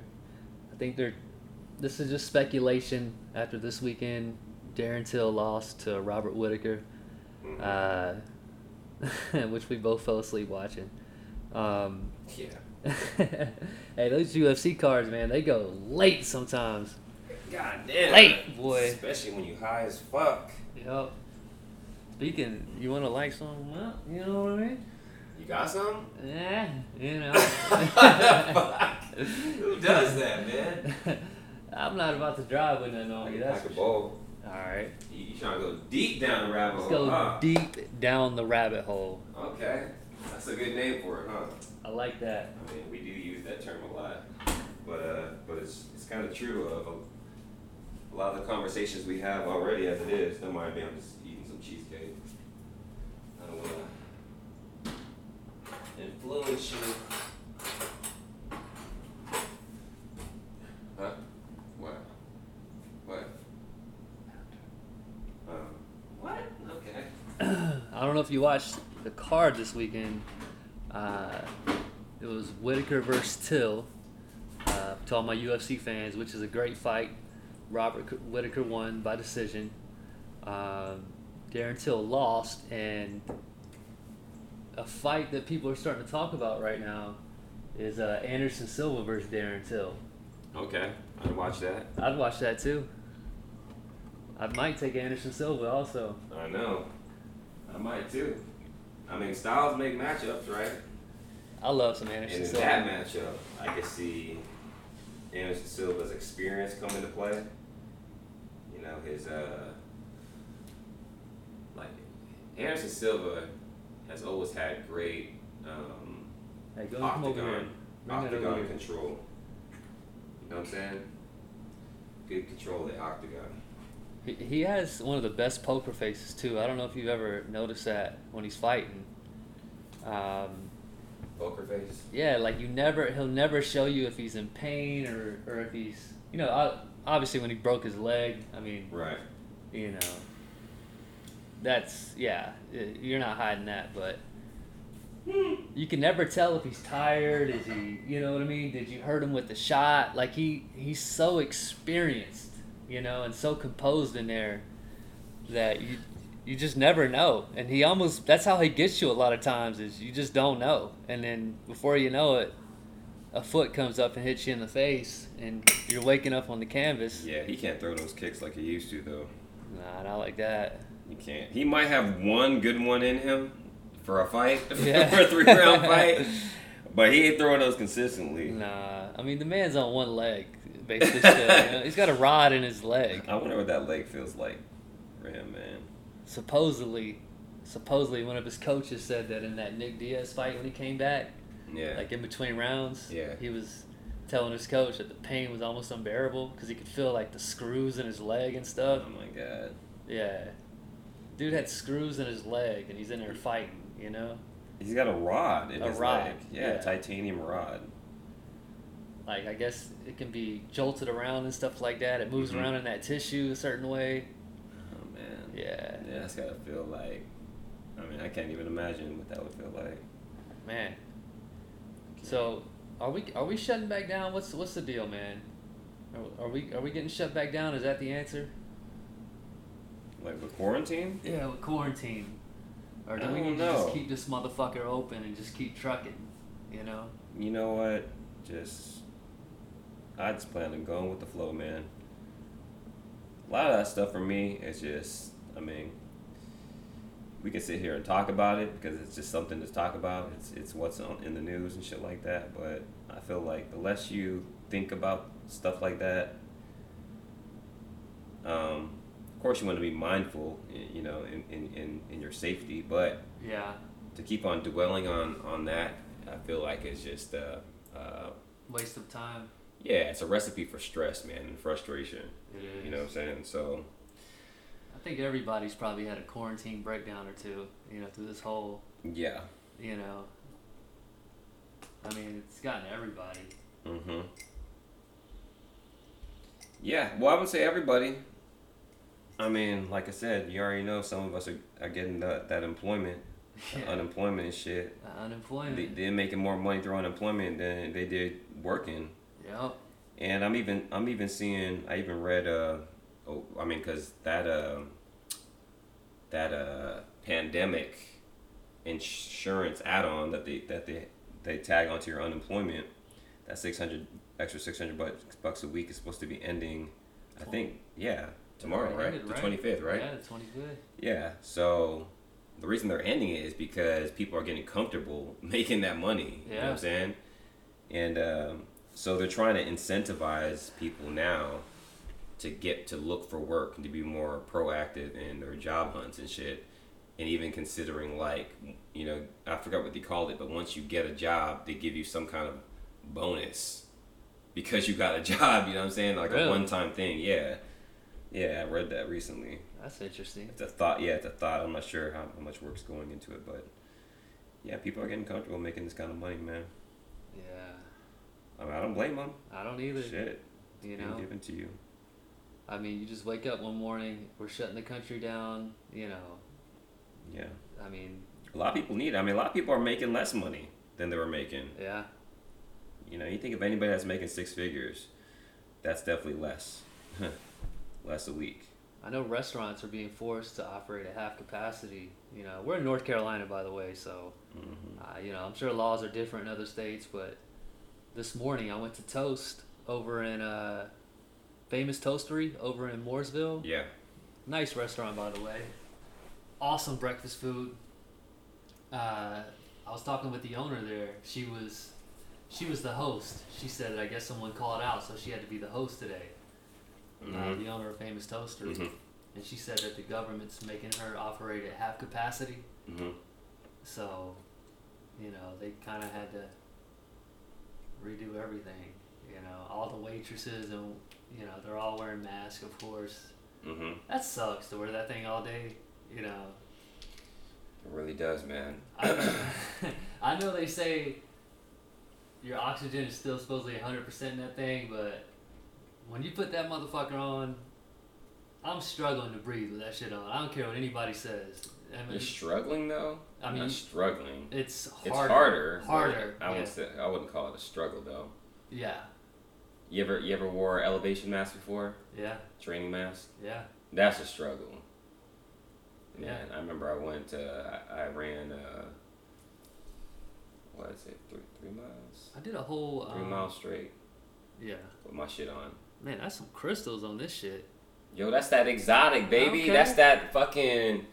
Speaker 1: I think they're. This is just speculation. After this weekend, Darren Till lost to Robert Whitaker,
Speaker 2: Mhm.
Speaker 1: uh, which we both fell asleep watching. Um,
Speaker 2: yeah.
Speaker 1: hey, those UFC cards, man, they go late sometimes.
Speaker 2: God damn.
Speaker 1: Late, boy.
Speaker 2: Especially when you high as fuck.
Speaker 1: Yep. Speaking, you want to like something up? You know what I mean?
Speaker 2: Got some?
Speaker 1: Yeah, you know.
Speaker 2: Who does that, man?
Speaker 1: I'm not about to drive with nothing on me. That's
Speaker 2: like a bowl.
Speaker 1: All right.
Speaker 2: You, you trying to go deep down the rabbit
Speaker 1: Let's
Speaker 2: hole?
Speaker 1: go
Speaker 2: huh?
Speaker 1: deep down the rabbit hole.
Speaker 2: Okay. That's a good name for it, huh?
Speaker 1: I like that.
Speaker 2: I mean, we do use that term a lot, but uh, but it's it's kind of true of a, a lot of the conversations we have already as it is. Don't mind me, I'm just eating some cheesecake. I don't wanna influence you. Huh? What? What? Um, what? Okay.
Speaker 1: I don't know if you watched the card this weekend. Uh, it was Whitaker versus Till. Uh, to all my UFC fans, which is a great fight. Robert Whitaker won by decision. Um, Darren Till lost, and a fight that people are starting to talk about right now is uh, Anderson Silva versus Darren Till.
Speaker 2: Okay. I'd watch that.
Speaker 1: I'd watch that too. I might take Anderson Silva also.
Speaker 2: I know. I might too. I mean, styles make matchups, right?
Speaker 1: I love some
Speaker 2: And
Speaker 1: Anderson
Speaker 2: in
Speaker 1: Silva.
Speaker 2: that matchup, I can see Anderson Silva's experience come into play. You know, his uh, like Anderson Silva has always had great um,
Speaker 1: Hey, go come over here.
Speaker 2: octagon,
Speaker 1: Bring that over
Speaker 2: octagon control. You know what I'm saying? Good control of the octagon.
Speaker 1: He, he has one of the best poker faces too. I don't know if you've ever noticed that when he's fighting. Um,
Speaker 2: Poker face.
Speaker 1: yeah, like you never, he'll never show you if he's in pain or, or if he's, you know, obviously when he broke his leg. I mean,
Speaker 2: Right.
Speaker 1: you know, that's yeah, you're not hiding that, but you can never tell if he's tired. Is he, you know what I mean? Did you hurt him with the shot? Like he, he's so experienced, you know, and so composed in there that you, you just never know. And he almost, that's how he gets you a lot of times is you just don't know. And then before you know it, a foot comes up and hits you in the face, and you're waking up on the canvas.
Speaker 2: Yeah, he can't throw those kicks like he used to though.
Speaker 1: Nah, not like that.
Speaker 2: You can't. He might have one good one in him for a fight,
Speaker 1: Yeah.
Speaker 2: for a three round fight, but he ain't throwing those consistently.
Speaker 1: Nah, I mean the man's on one leg, basically. Still, you know? He's got a rod in his leg.
Speaker 2: I wonder what that leg feels like for him, man.
Speaker 1: Supposedly, supposedly one of his coaches said that in that Nick Diaz fight when he came back,
Speaker 2: Yeah.
Speaker 1: like in between rounds,
Speaker 2: Yeah.
Speaker 1: he was telling his coach that the pain was almost unbearable because he could feel like the screws in his leg and stuff.
Speaker 2: oh my god.
Speaker 1: Yeah, dude had screws in his leg and he's in there fighting. You know,
Speaker 2: He's got a rod in
Speaker 1: A
Speaker 2: his
Speaker 1: rod,
Speaker 2: leg. Yeah,
Speaker 1: yeah.
Speaker 2: titanium rod.
Speaker 1: like I guess it can be jolted around and stuff like that. It moves
Speaker 2: Mhm.
Speaker 1: around in that tissue a certain way.
Speaker 2: Oh man.
Speaker 1: Yeah.
Speaker 2: Yeah, that's gotta feel like. I mean, I can't even imagine what that would feel like.
Speaker 1: Man. So, are we are we shutting back down? What's what's the deal, man? Are, are we are we getting shut back down? Is that the answer?
Speaker 2: Like with quarantine?
Speaker 1: Yeah, with quarantine. Or do we need to just keep this motherfucker open and just keep trucking? You know.
Speaker 2: You know what? Just I just plan on going with the flow, man. A lot of that stuff for me is just, I mean, we can sit here and talk about it because it's just something to talk about. It's it's what's on in the news and shit like that. But I feel like the less you think about stuff like that, um, of course you want to be mindful, you know, in, in, in, in your safety. But
Speaker 1: yeah,
Speaker 2: to keep on dwelling on on that, I feel like it's just a, uh,
Speaker 1: waste of time.
Speaker 2: Yeah, it's a recipe for stress, man, and frustration.
Speaker 1: It is.
Speaker 2: You know what I'm saying? So.
Speaker 1: I think everybody's probably had a quarantine breakdown or two, you know, through this whole.
Speaker 2: Yeah.
Speaker 1: You know. I mean, it's gotten everybody.
Speaker 2: Mm-hmm. Yeah, well, I would say everybody. I mean, like I said, you already know some of us are, are getting that, that employment, yeah. unemployment and shit.
Speaker 1: Uh, unemployment.
Speaker 2: They, they're making more money through unemployment than they did working.
Speaker 1: Yep.
Speaker 2: And I'm even I'm even seeing I even read uh oh, I mean cuz that uh that uh pandemic insurance add-on that they that they they tag onto your unemployment that 600 extra 600 bucks, bucks a week is supposed to be ending I think yeah tomorrow right
Speaker 1: ended,
Speaker 2: the 25th right
Speaker 1: yeah the 25th
Speaker 2: yeah so the reason they're ending it is because people are getting comfortable making that money
Speaker 1: yeah.
Speaker 2: you know what I'm saying and um so they're trying to incentivize people now to get to look for work and to be more proactive in their job hunts and shit. And even considering like, you know, I forgot what they called it, but once you get a job, they give you some kind of bonus because you got a job. You know what I'm saying? Like
Speaker 1: really?
Speaker 2: a one-time thing. Yeah, yeah. I read that recently.
Speaker 1: That's interesting.
Speaker 2: It's a thought. Yeah, it's a thought. I'm not sure how, how much work's going into it, but yeah, people are getting comfortable making this kind of money, man.
Speaker 1: Yeah.
Speaker 2: I, mean, I don't blame them.
Speaker 1: I don't either.
Speaker 2: Shit.
Speaker 1: You know.
Speaker 2: Given to you.
Speaker 1: I mean, you just wake up one morning, we're shutting the country down. You know.
Speaker 2: Yeah.
Speaker 1: I mean.
Speaker 2: A lot of people need. It. I mean, a lot of people are making less money than they were making.
Speaker 1: Yeah.
Speaker 2: You know, you think of anybody that's making six figures, that's definitely less. less a week.
Speaker 1: I know restaurants are being forced to operate at half capacity. You know, we're in North Carolina, by the way, so
Speaker 2: mm-hmm.
Speaker 1: uh, you know I'm sure laws are different in other states, but this morning I went to Toast over in uh, Famous Toastery over in Mooresville.
Speaker 2: Yeah.
Speaker 1: Nice restaurant, by the way. Awesome breakfast food. Uh, I was talking with the owner there. She was, she was the host. She said, I guess someone called out, so she had to be the host today.
Speaker 2: Mm-hmm.
Speaker 1: Uh, the owner of Famous Toastery.
Speaker 2: Mm-hmm.
Speaker 1: And she said that the government's making her operate at half capacity.
Speaker 2: Mm-hmm.
Speaker 1: So, you know, they kind of had to redo everything. You know, all the waitresses and you know they're all wearing masks, of course.
Speaker 2: Mm-hmm.
Speaker 1: That sucks to wear that thing all day. You know.
Speaker 2: It really does, man.
Speaker 1: I, I know they say your oxygen is still supposedly 100% in that thing, but when you put that motherfucker on, I'm struggling to breathe with that shit on. I don't care what anybody says. I mean,
Speaker 2: You're struggling though.
Speaker 1: I mean,
Speaker 2: not struggling.
Speaker 1: It's harder.
Speaker 2: It's harder.
Speaker 1: Harder.
Speaker 2: I wouldn't say, I wouldn't call it a struggle though.
Speaker 1: Yeah.
Speaker 2: You ever you ever wore elevation mask before?
Speaker 1: Yeah.
Speaker 2: Training mask.
Speaker 1: Yeah.
Speaker 2: That's a struggle.
Speaker 1: Yeah.
Speaker 2: I remember I went. Uh, I, I ran. Uh, what is it? Three three miles.
Speaker 1: I did a whole
Speaker 2: Three
Speaker 1: um,
Speaker 2: miles straight
Speaker 1: Yeah.
Speaker 2: with my shit on.
Speaker 1: Man, that's some crystals on this shit.
Speaker 2: Yo, that's that exotic, baby.
Speaker 1: Okay.
Speaker 2: That's that fucking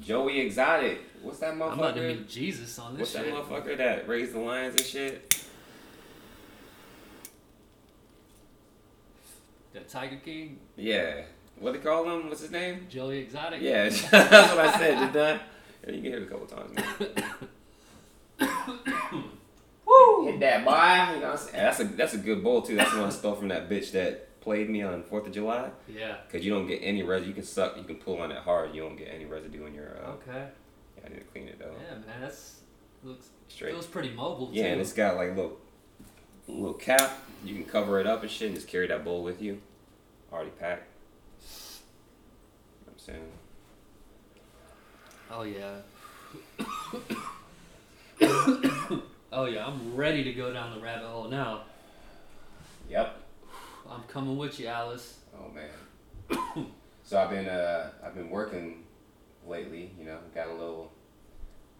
Speaker 2: Joey Exotic. What's that motherfucker?
Speaker 1: I'm about to meet Jesus on this
Speaker 2: What's
Speaker 1: shit.
Speaker 2: that motherfucker that raised the lions and shit?
Speaker 1: That Tiger King,
Speaker 2: Yeah. What they call him? What's his name?
Speaker 1: Joey Exotic.
Speaker 2: Yeah, that's what I said. Did that? Yeah, you can hear it a couple times. Man. Hit that boy. You know what I'm saying? That's a that's a good bowl too. That's the one I stole from that bitch that played me on Fourth of July.
Speaker 1: Yeah.
Speaker 2: Cause you don't get any residue. You can suck. You can pull on it hard. You don't get any residue in your. Uh,
Speaker 1: Okay.
Speaker 2: Yeah, I need to clean it though.
Speaker 1: Yeah, man, that's looks
Speaker 2: Straight.
Speaker 1: feels pretty mobile
Speaker 2: Yeah,
Speaker 1: too.
Speaker 2: and it's got like a little little cap. You can cover it up and shit, and just carry that bowl with you. Already packed. You know what I'm saying.
Speaker 1: Oh yeah. Oh yeah, I'm ready to go down the rabbit hole now.
Speaker 2: Yep.
Speaker 1: I'm coming with you, Alice.
Speaker 2: Oh man. so I've been uh I've been working lately. You know, got a little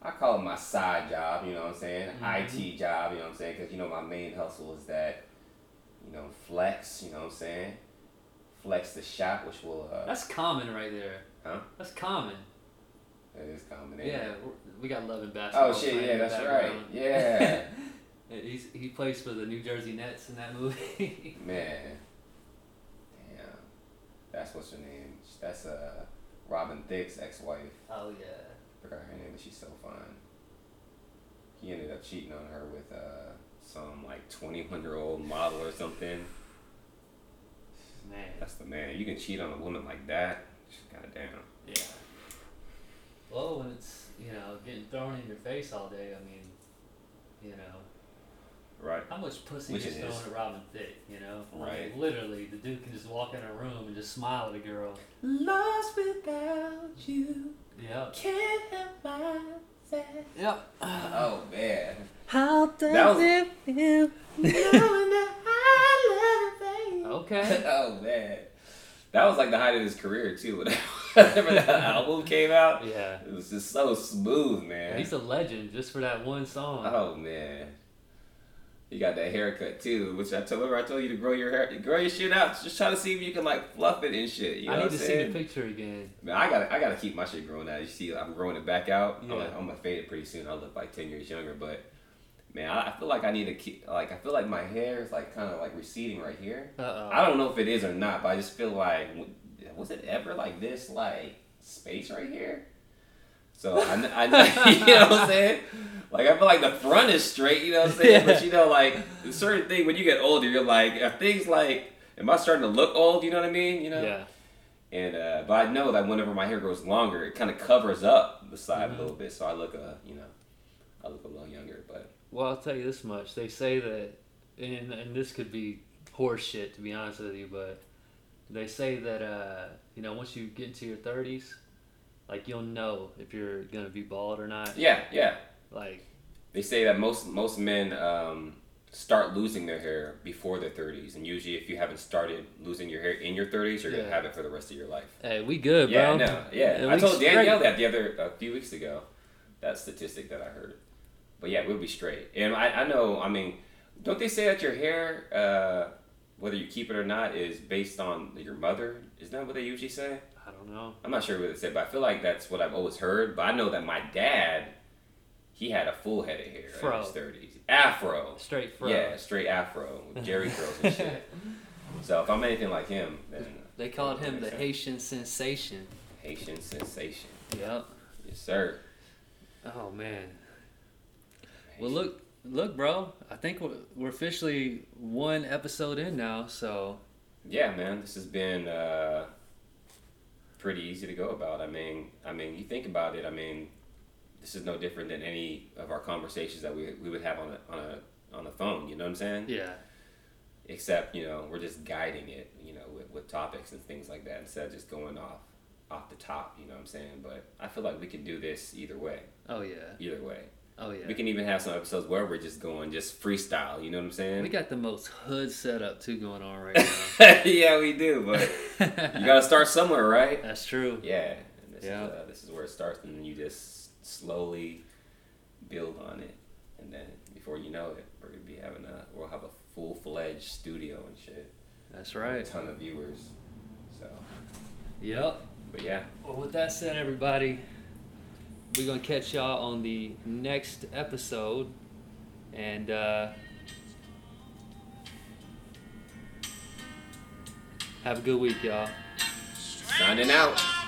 Speaker 2: I call it my side job, you know what I'm saying?
Speaker 1: Mhm.
Speaker 2: IT job, you know what I'm saying? Because, you know, my main hustle is that, you know, flex, you know what I'm saying? Flex the shop, which will, uh,
Speaker 1: That's common right there.
Speaker 2: Huh?
Speaker 1: That's common.
Speaker 2: That is.
Speaker 1: Yeah, we're- got love and basketball.
Speaker 2: Oh, shit, yeah, that's
Speaker 1: background.
Speaker 2: right. Yeah.
Speaker 1: He's, he plays for the New Jersey Nets in that movie.
Speaker 2: Man. Damn. That's what's her name. That's, uh, Robin Thicke's ex-wife.
Speaker 1: oh yeah.
Speaker 2: forgot her name, but she's so fine. He ended up cheating on her with uh, some like 21 year old model or something.
Speaker 1: Man.
Speaker 2: That's the man. You can cheat on a woman like that. She's goddamn.
Speaker 1: Yeah. Well, when it's you know getting thrown in your face all day, I mean, you know,
Speaker 2: Right?
Speaker 1: how much pussy
Speaker 2: Which
Speaker 1: is
Speaker 2: it
Speaker 1: thrown at Robin Thicke? You know, I mean,
Speaker 2: Right.
Speaker 1: literally, the dude can just walk in a room and just smile at a girl.
Speaker 2: Lost without you,
Speaker 1: Yep.
Speaker 2: can't help myself.
Speaker 1: Yep.
Speaker 2: Oh man.
Speaker 1: How does
Speaker 2: That was-
Speaker 1: it feel?
Speaker 2: Knowing that I love you.
Speaker 1: Okay.
Speaker 2: oh man. That was like the height of his career too. Whenever that album came out,
Speaker 1: Yeah.
Speaker 2: it was just so smooth, man.
Speaker 1: He's a legend just for that one song.
Speaker 2: Oh man. You got that haircut too, which I told her I told you to grow your hair, grow your shit out. Just try to see if you can like fluff it and shit. You know
Speaker 1: I need
Speaker 2: I'm
Speaker 1: to
Speaker 2: saying?
Speaker 1: see the picture again.
Speaker 2: Man, I gotta, I gotta keep my shit growing out. You see, I'm growing it back out. I'm,
Speaker 1: Yeah.
Speaker 2: gonna, I'm gonna fade it pretty soon. I'll look like ten years younger. But man, I, I feel like I need to keep, like, I feel like my hair is like kind of like receding right here.
Speaker 1: Uh oh.
Speaker 2: I don't know if it is or not, but I just feel like, was it ever like this, like space right here? So I, I you know what I'm saying? Like I feel like the front is straight, you know what I'm saying? But you know, like a certain thing when you get older, you're like, are things like, am I starting to look old? You know what I mean? You know?
Speaker 1: Yeah.
Speaker 2: And uh, but I know that whenever my hair grows longer, it kind of covers up the side
Speaker 1: Mhm.
Speaker 2: a little bit, so I look, uh, you know, I look a little younger. But
Speaker 1: Well, I'll tell you this much. They say that, and, and this could be horse shit, to be honest with you, but they say that, uh, you know, once you get into your 30s, like, you'll know if you're going to be bald or not.
Speaker 2: yeah, yeah,
Speaker 1: Like,
Speaker 2: they say that most most men um, start losing their hair before their 30s, and usually if you haven't started losing your hair in your 30s, you're gonna have it for the rest of your life.
Speaker 1: hey, we good,
Speaker 2: yeah,
Speaker 1: bro.
Speaker 2: no, yeah.
Speaker 1: Yeah,
Speaker 2: I told Danielle
Speaker 1: straight.
Speaker 2: that the other a few weeks ago. That statistic that I heard. But yeah, we'll be straight. And I, I know. I mean, don't they say that your hair, uh, whether you keep it or not, is based on your mother? Isn't that what they usually say?
Speaker 1: I don't know.
Speaker 2: I'm not sure what they said, but I feel like that's what I've always heard. But I know that my dad, he had a full head of hair in his 30s, afro.
Speaker 1: Straight fro.
Speaker 2: Yeah, straight afro with Jheri curls and shit. So if I'm anything like him, then
Speaker 1: They called him the
Speaker 2: sense.
Speaker 1: Haitian sensation.
Speaker 2: Haitian sensation.
Speaker 1: Yep.
Speaker 2: Yes, sir.
Speaker 1: Oh, man. Well, look, look, bro. I think we're, officially one episode in now, so
Speaker 2: Yeah, man, this has been uh, pretty easy to go about. I mean, I mean, you think about it. I mean, this is no different than any of our conversations that we, we would have on a on a on the phone. You know what I'm saying?
Speaker 1: yeah.
Speaker 2: Except you know we're just guiding it. You know with, with topics and things like that instead of just going off off the top. You know what I'm saying? But I feel like we can do this either way.
Speaker 1: Oh, yeah.
Speaker 2: Either way,
Speaker 1: Oh, yeah.
Speaker 2: we can even have some episodes where we're just going just freestyle. You know what I'm saying?
Speaker 1: We got the most hood setup too going on right now.
Speaker 2: yeah, we do. But you gotta start somewhere, right?
Speaker 1: That's true.
Speaker 2: Yeah, and this
Speaker 1: Yeah.
Speaker 2: is uh, this is where it starts, and then you just slowly build on it, and then before you know it, we're gonna be having a we'll have a full fledged studio and shit.
Speaker 1: That's right.
Speaker 2: A ton of viewers. So,
Speaker 1: Yep.
Speaker 2: but yeah,
Speaker 1: Well, with that said, everybody, we're gonna catch y'all on the next episode, and uh, have a good week, y'all.
Speaker 2: signing out.